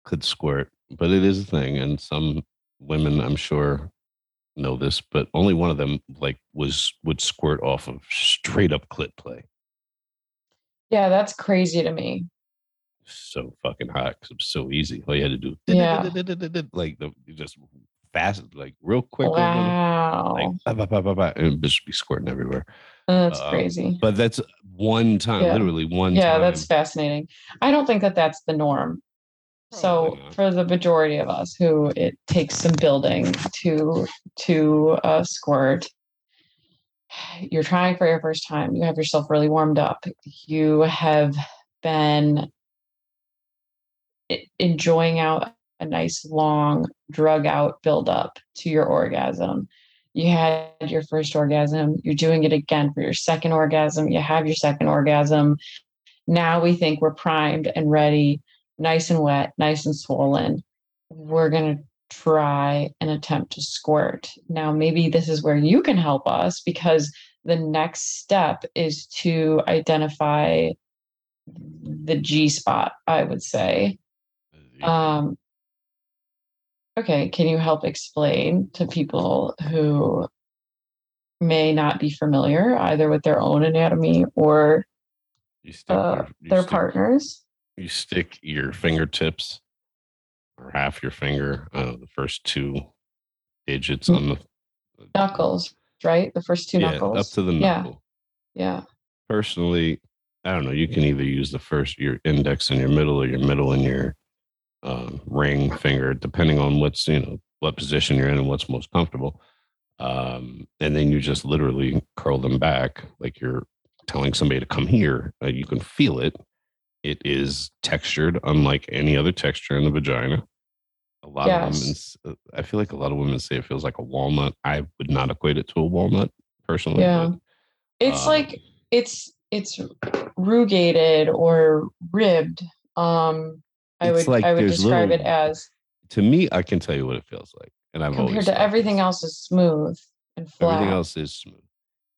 could squirt, but it is a thing. And some women, I'm sure, know this, but only one of them like was would squirt off of straight up clit play. Yeah that's crazy to me So fucking hot because it was so easy. All you had to do, Yeah. like the just fast, like real quick. wow Like, bah, bah, bah, bah, bah, and just be squirting everywhere. that's um, crazy But that's one time, Yeah. literally one yeah time. that's fascinating i don't think that that's the norm so for the majority of us who it takes some building to to uh, squirt you're trying for your first time you have yourself really warmed up you have been enjoying out a nice long drug out build up to your orgasm. You had your first orgasm you're doing it again for your second orgasm you have your second orgasm. Now we think we're primed and ready nice and wet nice and swollen. We're going to try and attempt to squirt now maybe this is where you can help us because the next step is to identify the G spot, I would say. Um, okay, can you help explain to people who may not be familiar either with their own anatomy or stick uh, their stick- partners? You stick your fingertips or half your finger, I the first two digits Mm. on the Knuckles, right? The first two yeah, knuckles. up to the Yeah. knuckle. Yeah. Personally, I don't know. You can either use the first your index and your middle, or your middle and your um, ring finger, depending on what's you know what position you're in and what's most comfortable. Um, and then you just literally curl them back like you're telling somebody to come here. Uh, you can feel it. It is textured, unlike any other texture in the vagina. A lot of women, Yes. s- uh, I feel like a lot of women say it feels like a walnut. I would not equate it to a walnut personally. Yeah. but, It's um, like it's it's rugated or ribbed. Um I would like I would describe it as to me, I can tell you what it feels like, and I've compared to everything this. else is smooth and flat. Everything else is smooth.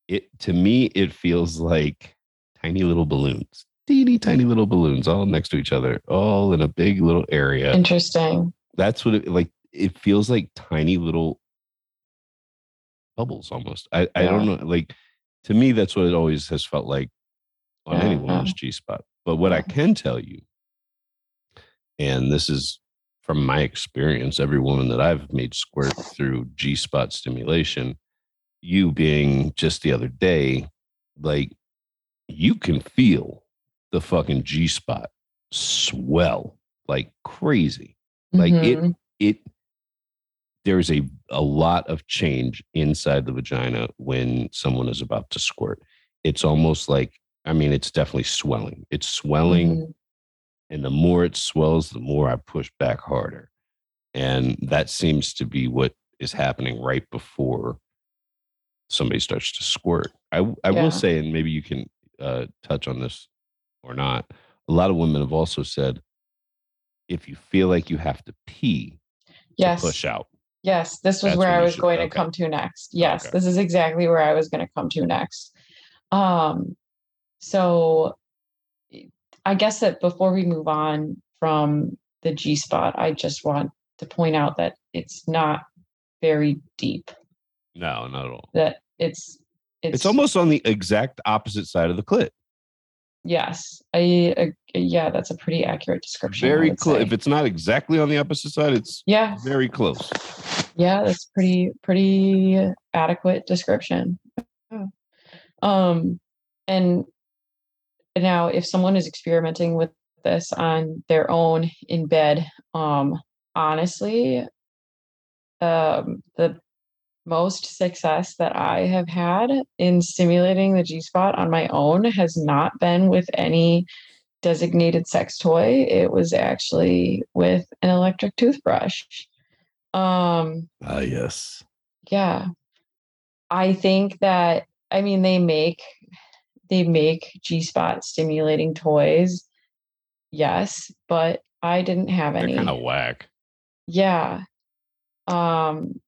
It to me, it feels like tiny little balloons, teeny tiny little balloons, all next to each other, all in a big little area. Interesting. That's what it like. It feels like tiny little bubbles, almost. I I don't know. Like to me, that's what it always has felt like on any Yeah. woman's G spot. But what I can tell you, and this is from my experience, every woman that I've made squirt through G spot stimulation, you being just the other day, like you can feel the fucking G spot swell like crazy. Like Mhm. it, it, there's a, a lot of change inside the vagina when someone is about to squirt. It's almost like, I mean, it's definitely swelling. It's swelling. Mhm. And the more it swells, the more I push back harder. And that seems to be what is happening right before somebody starts to squirt. I, I Yeah. will say, and maybe you can uh, touch on this or not. A lot of women have also said, if you feel like you have to pee Yes. to push out, Yes, this was That's where I was should- going okay. to come to next. Yes, Okay. this is exactly where I was going to come to next. Um, so I guess that before we move on from the G spot, I just want to point out that it's not very deep. no, not at all. That it's it's, It's almost on the exact opposite side of the clit. Yes. I uh, yeah, that's a pretty accurate description. Very close. If it's not exactly on the opposite side, it's yeah, very close. yeah that's pretty pretty adequate description um and now if someone is experimenting with this on their own in bed um honestly um the most success that i have had in stimulating the g spot on my own has not been with any designated sex toy. It was actually with an electric toothbrush. Um Ah, yes. yeah. I think that i mean they make they make g-spot stimulating toys yes but i didn't have They're any. kind of whack. yeah. Um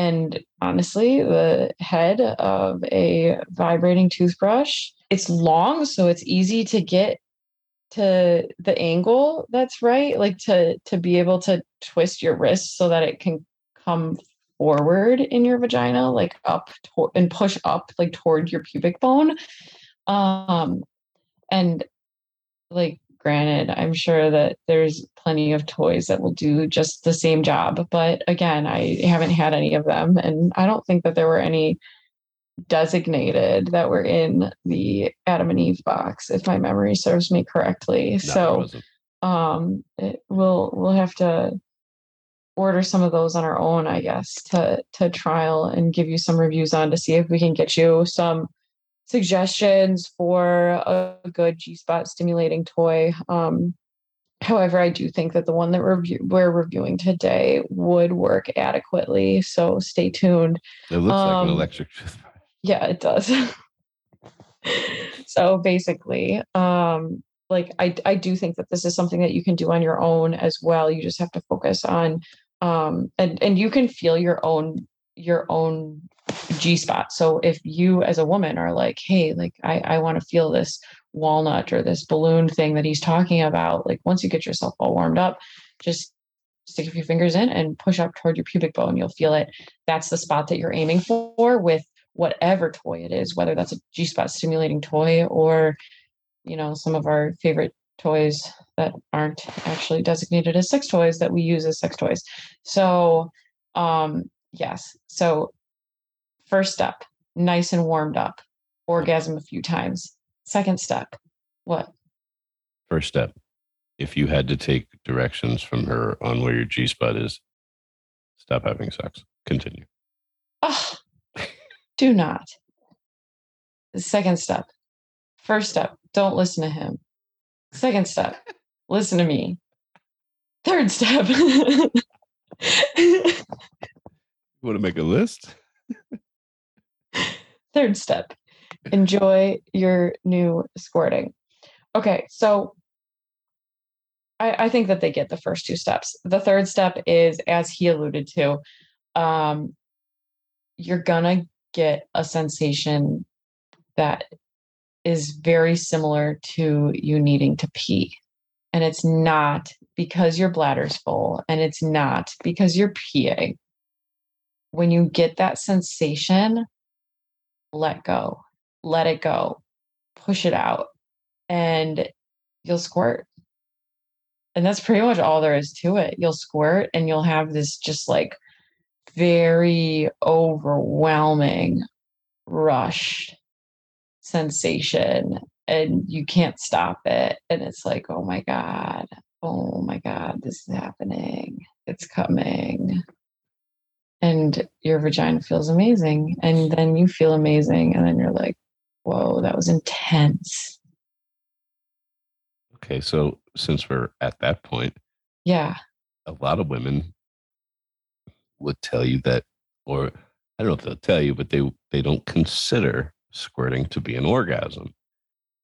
and honestly the head of a vibrating toothbrush it's long so it's easy to get to the angle that's right like to to be able to twist your wrist so that it can come forward in your vagina like up to- and push up like toward your pubic bone. Um and like granted i'm sure that there's plenty of toys that will do just the same job but again i haven't had any of them and i don't think that there were any designated that were in the adam and eve box if my memory serves me correctly. No, so um it, we'll we'll have to order some of those on our own i guess to to trial and give you some reviews on to see if we can get you some suggestions for a good g-spot stimulating toy. Um however i do think that the one that review, we're reviewing today would work adequately so stay tuned. It looks like um, an electric toothbrush. yeah it does. So basically um like I, I do think that this is something that you can do on your own as well. You just have to focus on um and and you can feel your own your own g spot so if you as a woman are like hey like i i want to feel this walnut or this balloon thing that he's talking about like once you get yourself all warmed up just stick a few fingers in and push up toward your pubic bone you'll feel it that's the spot that you're aiming for with whatever toy it is, whether that's a G spot stimulating toy or, you know, some of our favorite toys that aren't actually designated as sex toys that we use as sex toys. So, um, yes. So, first step, nice and warmed up, orgasm a few times. Second step, what? First step. If you had to take directions from her on where your G spot is, stop having sex. Continue. Oh, do not. The second step. First step, don't listen to him. Second step, listen to me. Third step. You want to make a list? Third step, enjoy your new squirting. Okay, so I, I think that they get the first two steps. The third step is, as he alluded to, um, you're gonna get a sensation that is very similar to you needing to pee. And it's not because your bladder's full, and it's not because you're peeing. When you get that sensation, let go, let it go, push it out, and you'll squirt. and that's pretty much all there is to it. You'll squirt and you'll have this just like very overwhelming rush sensation and you can't stop it and it's like oh my god oh my god this is happening it's coming and your vagina feels amazing and then you feel amazing and then you're like whoa that was intense Okay, so since we're at that point, yeah a lot of women would tell you that, or I don't know if they'll tell you, but they they don't consider squirting to be an orgasm.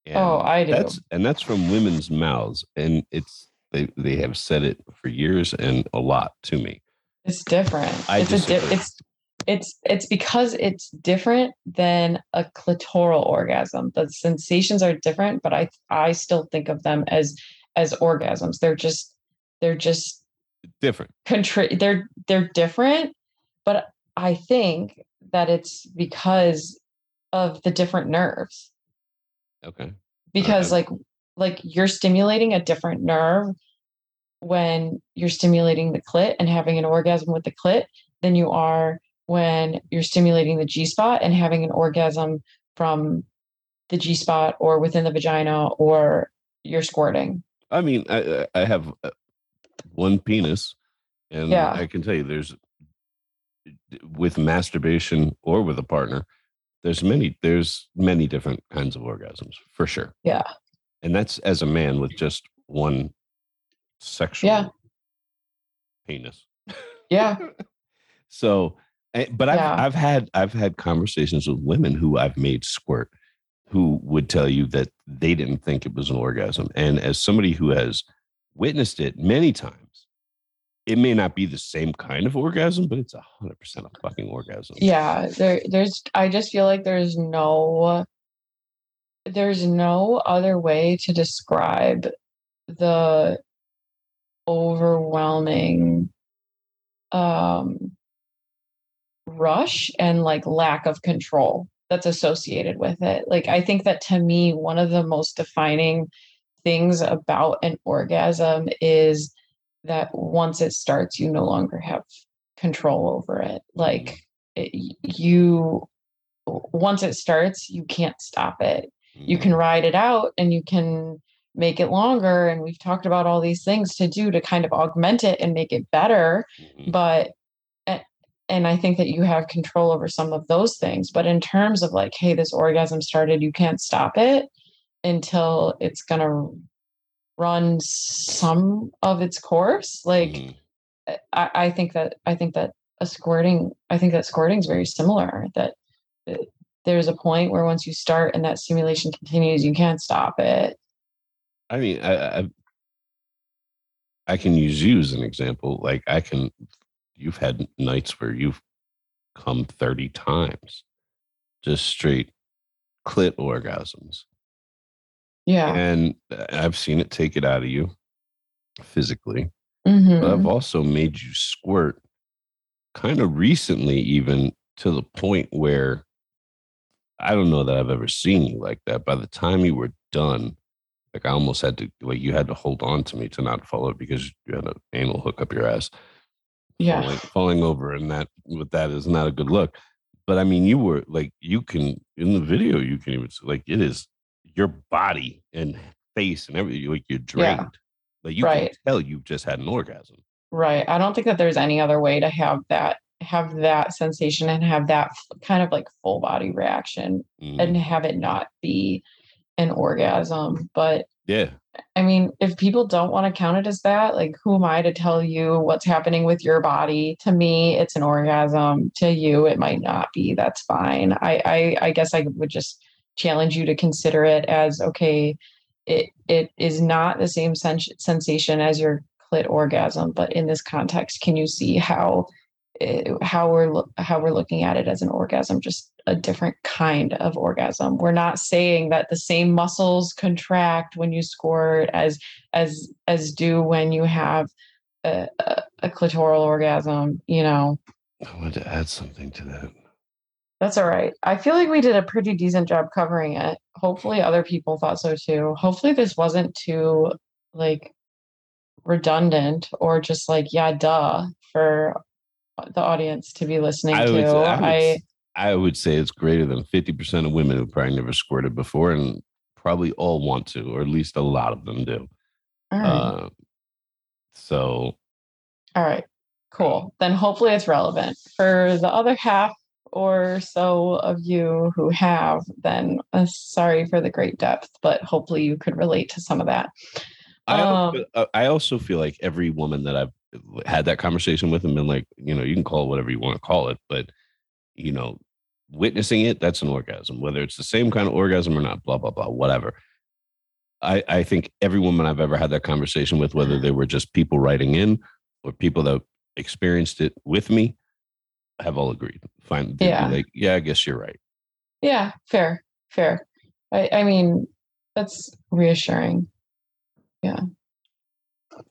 And oh i do that's and that's from women's mouths, and it's they they have said it for years and a lot to me. It's different. I it's a di- it's it's it's because it's different than a clitoral orgasm. The sensations are different, but I I still think of them as as orgasms. They're just they're just Different. contri- they're they're different, but I think that it's because of the different nerves. Okay. Because Okay. like like you're stimulating a different nerve when you're stimulating the clit and having an orgasm with the clit than you are when you're stimulating the G spot and having an orgasm from the G spot or within the vagina or you're squirting. I mean, I I have uh, one penis, and Yeah. I can tell you, there's with masturbation or with a partner, there's many there's many different kinds of orgasms for sure. Yeah. and that's as a man with just one sexual Yeah. penis. Yeah. So, eh, but I've Yeah. I've had I've had conversations with women who I've made squirt, who would tell you that they didn't think it was an orgasm, and as somebody who has witnessed it many times, it may not be the same kind of orgasm, but it's a hundred percent a fucking orgasm. Yeah. There there's I just feel like there's no there's no other way to describe the overwhelming um rush and like lack of control that's associated with it. Like i think that to me one of the most defining things about an orgasm is that once it starts you no longer have control over it. Like it, you once it starts you can't stop it. You Mhm. can ride it out and you can make it longer and we've talked about all these things to do to kind of augment it and make it better Mhm. but and i think that you have control over some of those things but in terms of like hey this orgasm started you can't stop it until it's going to run some of its course like Mhm. I, I think that I think that a squirting I think that squirting is very similar. That there's a point where once you start and that stimulation continues, you can't stop it. I mean, I, I I can use you as an example. Like I can, you've had nights where you've come thirty times, just straight clit orgasms, Yeah. and uh, I've seen it take it out of you physically. Mhm. But I've also made you squirt, kind of recently, even to the point where I don't know that I've ever seen you like that. By the time you were done, like I almost had to like you had to hold on to me to not fall over because you had an anal hook up your ass. Yeah. Falling, falling over and that with that is not a good look. But I mean, you were like you can in the video you can even like it is your body and face and everything like you're Yeah. drained. Like you Right. can tell you've just had an orgasm. Right. I don't think that there's any other way to have that have that sensation and have that kind of like full body reaction Mhm. and have it not be an orgasm. But yeah. I mean, if people don't want to count it as that, like who am I to tell you what's happening with your body? To me, it's an orgasm. To you, it might not be. That's fine. I I, I guess I would just challenge you to consider it as okay. It it is not the same sens- sensation as your clit orgasm, but in this context, can you see how eh, how we're loo- how we're looking at it as an orgasm, just a different kind of orgasm. We're not saying that the same muscles contract when you squirt as as as do when you have a, a, a clitoral orgasm. You know, I wanted to add something to that. that's all right. I feel like we did a pretty decent job covering it. Hopefully, other people thought so too. Hopefully, this wasn't too like redundant or just like yeah duh for the audience to be listening I to would, I, would, I I would say it's greater than 50% of women who probably never squirted before and probably all want to, or at least a lot of them do. all right. Uh, so All right, cool. Then hopefully it's relevant. For the other half or so of you who have, then uh, sorry for the great depth, but hopefully you could relate to some of that. I, Um, also, uh, I also feel like every woman that I've had that conversation with and been like, you know, you can call it whatever you want to call it, but you know, witnessing it, that's an orgasm, whether it's the same kind of orgasm or not, blah, blah, blah, whatever. I, I think every woman I've ever had that conversation with, whether they were just people writing in or people that experienced it with me, have all agreed. Fine. Yeah. Like, yeah, I guess you're right. Yeah, fair, fair. I, I mean, that's reassuring.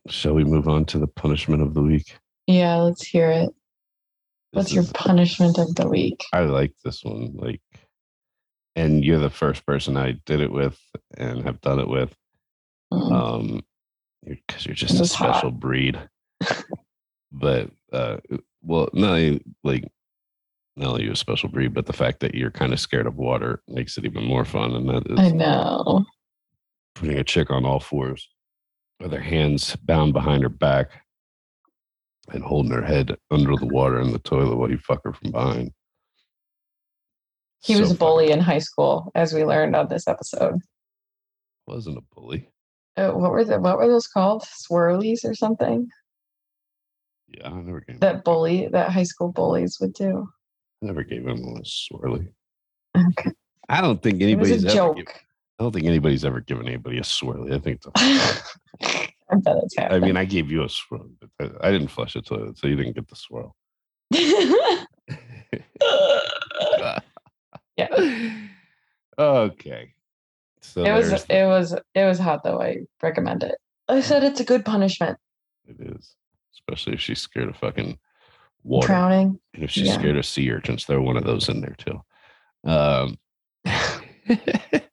Shall we move on to the punishment of the week? Yeah, let's hear it. What's This your is- punishment of the week? I like this one. Like, and you're the first person I did it with and have done it with. Mm, Um, because you're, just This a is hot. special breed. but uh, well, not only, like not only you a special breed, but the fact that you're kind of scared of water makes it even more fun. And that is, I know. putting a chick on all fours with her hands bound behind her back and holding her head under the water in the toilet while he fuck her from behind. He was a bully in high school, as we learned on this episode. Wasn't a bully. Uh, what were the what were those called? Swirlies or something? Yeah, I never gave. That bully that high school bullies would do. I never gave him a swirly. Okay. I don't think It was anybody's a ever. joke. Given, I don't think anybody's ever given anybody a swirly. I think. It's a, I bet it's I mean, I gave you a swirl, but I, didn't flush the toilet, so you didn't get the swirl. yeah. okay. So It was there's it was it was hot though. I recommend it. I said it's a good punishment. it is, especially if she's scared of fucking water, Drowning. and if she's yeah. scared of sea urchins, throw one of those in there too. Um,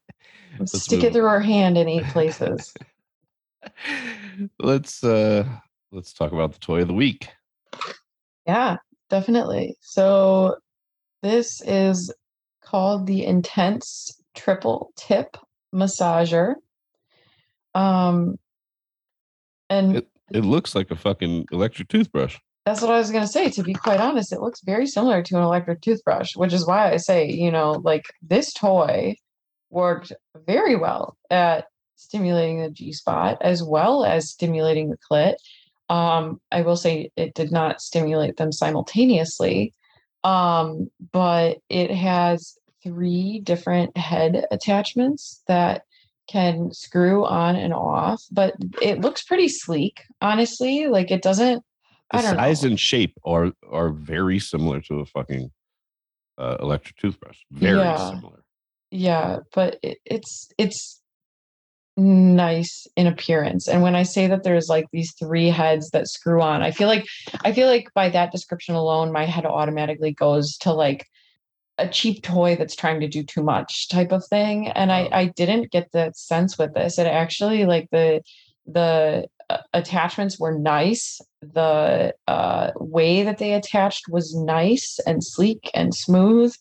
Let's Stick move it through our hand in eight places. let's uh let's talk about the toy of the week. Yeah, definitely. So this is called the Intense Triple Tip Massager. Um and It- It looks like a fucking electric toothbrush. that's what I was going to say. To be quite honest, it looks very similar to an electric toothbrush, which is why I say, you know, like this toy worked very well at stimulating the G spot as well as stimulating the clit. Um, I will say it did not stimulate them simultaneously, um, but it has three different head attachments that can screw on and off, but it looks pretty sleek, honestly. Like it doesn't The I don't size know. and shape are are very similar to a fucking uh, electric toothbrush. Very Yeah. similar. Yeah but it, it's it's nice in appearance and when i say that there's like these three heads that screw on i feel like i feel like by that description alone my head automatically goes to like a cheap toy that's trying to do too much type of thing and i Oh. i didn't get that sense with this it actually like the the uh, attachments were nice the uh way that they attached was nice and sleek and smooth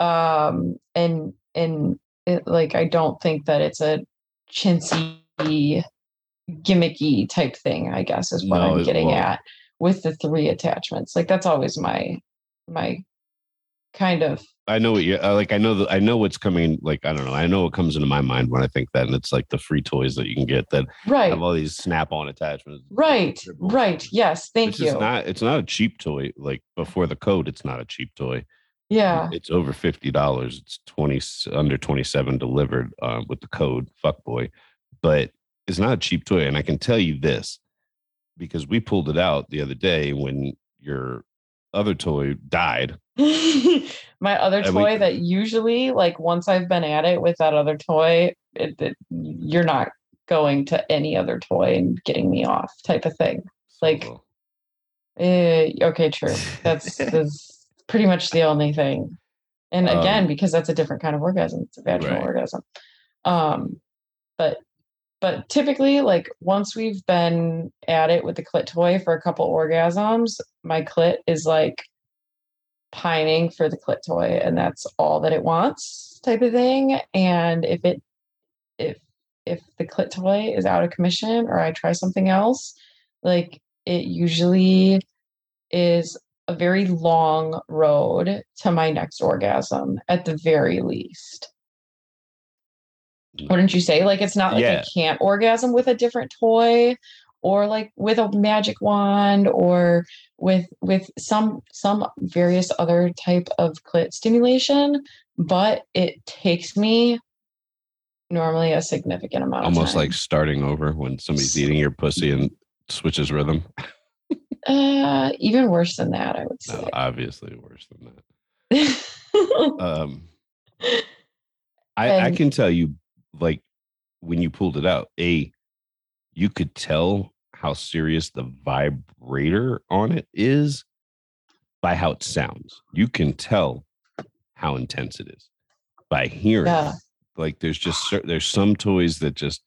um and and it, like i don't think that it's a chintzy gimmicky type thing i guess is what No, i'm getting at with the three attachments like that's always my my kind of I know what you uh, like. I know that I know what's coming. Like I don't know. I know what comes into my mind when I think that, and it's like the free toys that you can get that right have all these snap-on attachments. right right yes thank It's you not. It's not a cheap toy. Like before the code, it's not a cheap toy. Yeah It's over fifty dollars. It's twenty under twenty seven delivered uh, with the code. Fuck boy, but it's not a cheap toy. And I can tell you this because we pulled it out the other day when your other toy died. my other And we- toy that usually like once i've been at it with that other toy it, it, you're not going to any other toy and getting me off type of thing Like, So, Eh, okay true that's that's pretty much the only thing and again Um, because that's a different kind of orgasm it's a vaginal right. orgasm um but but typically, like once we've been at it with the clit toy for a couple orgasms, my clit is like pining for the clit toy, and that's all that it wants, type of thing. And if it, if if the clit toy is out of commission or I try something else, like it usually is a very long road to my next orgasm at the very least. Mm. Wouldn't you say? Like it's not like Yeah. I can't orgasm with a different toy or like with a magic wand or with with some some various other type of clit stimulation, but it takes me normally a significant amount of Almost like starting over when somebody's eating your pussy and switches rhythm. Uh even worse than that, I would No, say. obviously worse than that. Um, I, I can tell you, like, when you pulled it out, a you could tell how serious the vibrator on it is by how it sounds. You can tell how intense it is by hearing. Yeah. Like, there's just there's some toys that just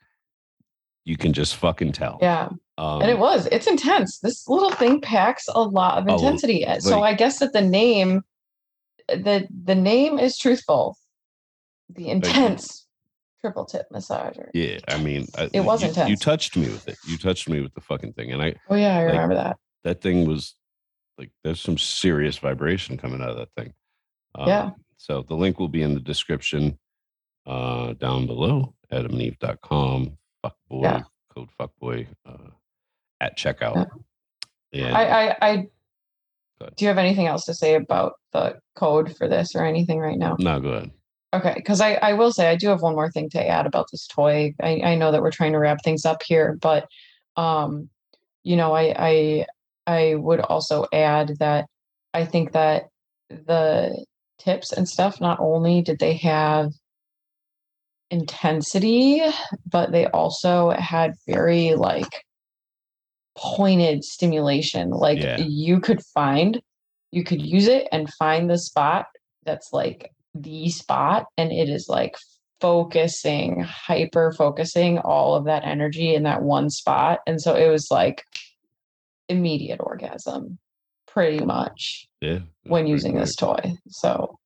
you can just fucking tell. yeah. Um, and it was it's intense this little thing packs a lot of Oh, intensity Uh, so i guess that the name the the name is truthful the intense triple tip massager Yeah, I mean, I- It was you, You touched me with it. You touched me with the fucking thing, and I oh yeah i like- remember that that thing was like there's some serious vibration coming out of that thing. Um, Yeah. So the link will be in the description uh, down below, adamandeve.com. Fuckboy, Yeah. code fuckboy uh, at checkout. And i i i do you have anything else to say about the code for this or anything right now no, go ahead. Okay, because I, I will say I do have one more thing to add about this toy. I, I know that we're trying to wrap things up here, but um, you know, I I I would also add that I think that the tips and stuff, not only did they have intensity, but they also had very like pointed stimulation. Like Yeah. you could find, you could use it and find the spot that's like the spot, and it is like focusing, hyper focusing all of that energy in that one spot. And so it was like immediate orgasm, pretty much Yeah. when using quick. this toy. So,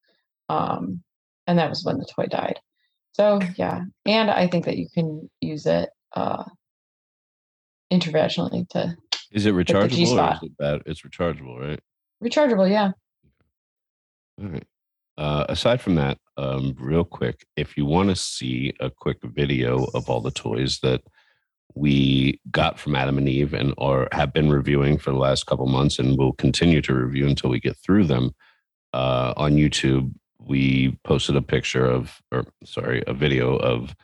um, and that was when the toy died. So yeah, and I think that you can use it uh, intervaginally to Is it rechargeable or is it bad? It's rechargeable, right? rechargeable. Yeah, All right. Uh, aside from that, um, real quick, if you want to see a quick video of all the toys that we got from Adam and Eve and or have been reviewing for the last couple months and will continue to review until we get through them uh, on YouTube, we posted a picture of, or sorry, a video of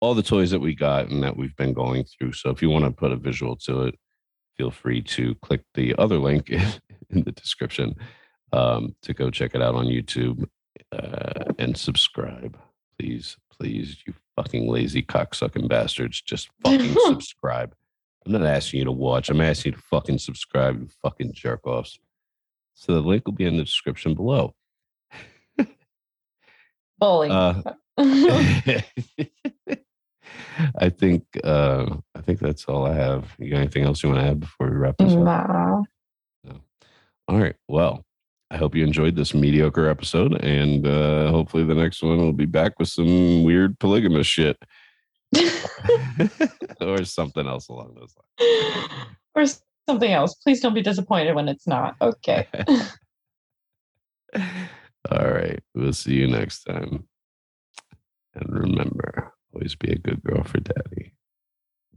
all the toys that we got and that we've been going through. So if you want to put a visual to it, feel free to click the other link in the description um, to go check it out on YouTube uh, and subscribe. Please, please, you fucking lazy cocksucking bastards, just fucking subscribe. I'm not asking you to watch. I'm asking you to fucking subscribe, you fucking jerk offs. So the link will be in the description below. Bully. Uh, I think uh, I think that's all I have. You got anything else you want to add before we wrap this up? Nah. All right. Well, I hope you enjoyed this mediocre episode, and uh, hopefully the next one will be back with some weird polygamous shit or something else along those lines, or something else. Please don't be disappointed when it's not. Okay. All right. We'll see you next time. And remember, always be a good girl for daddy.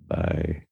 Bye.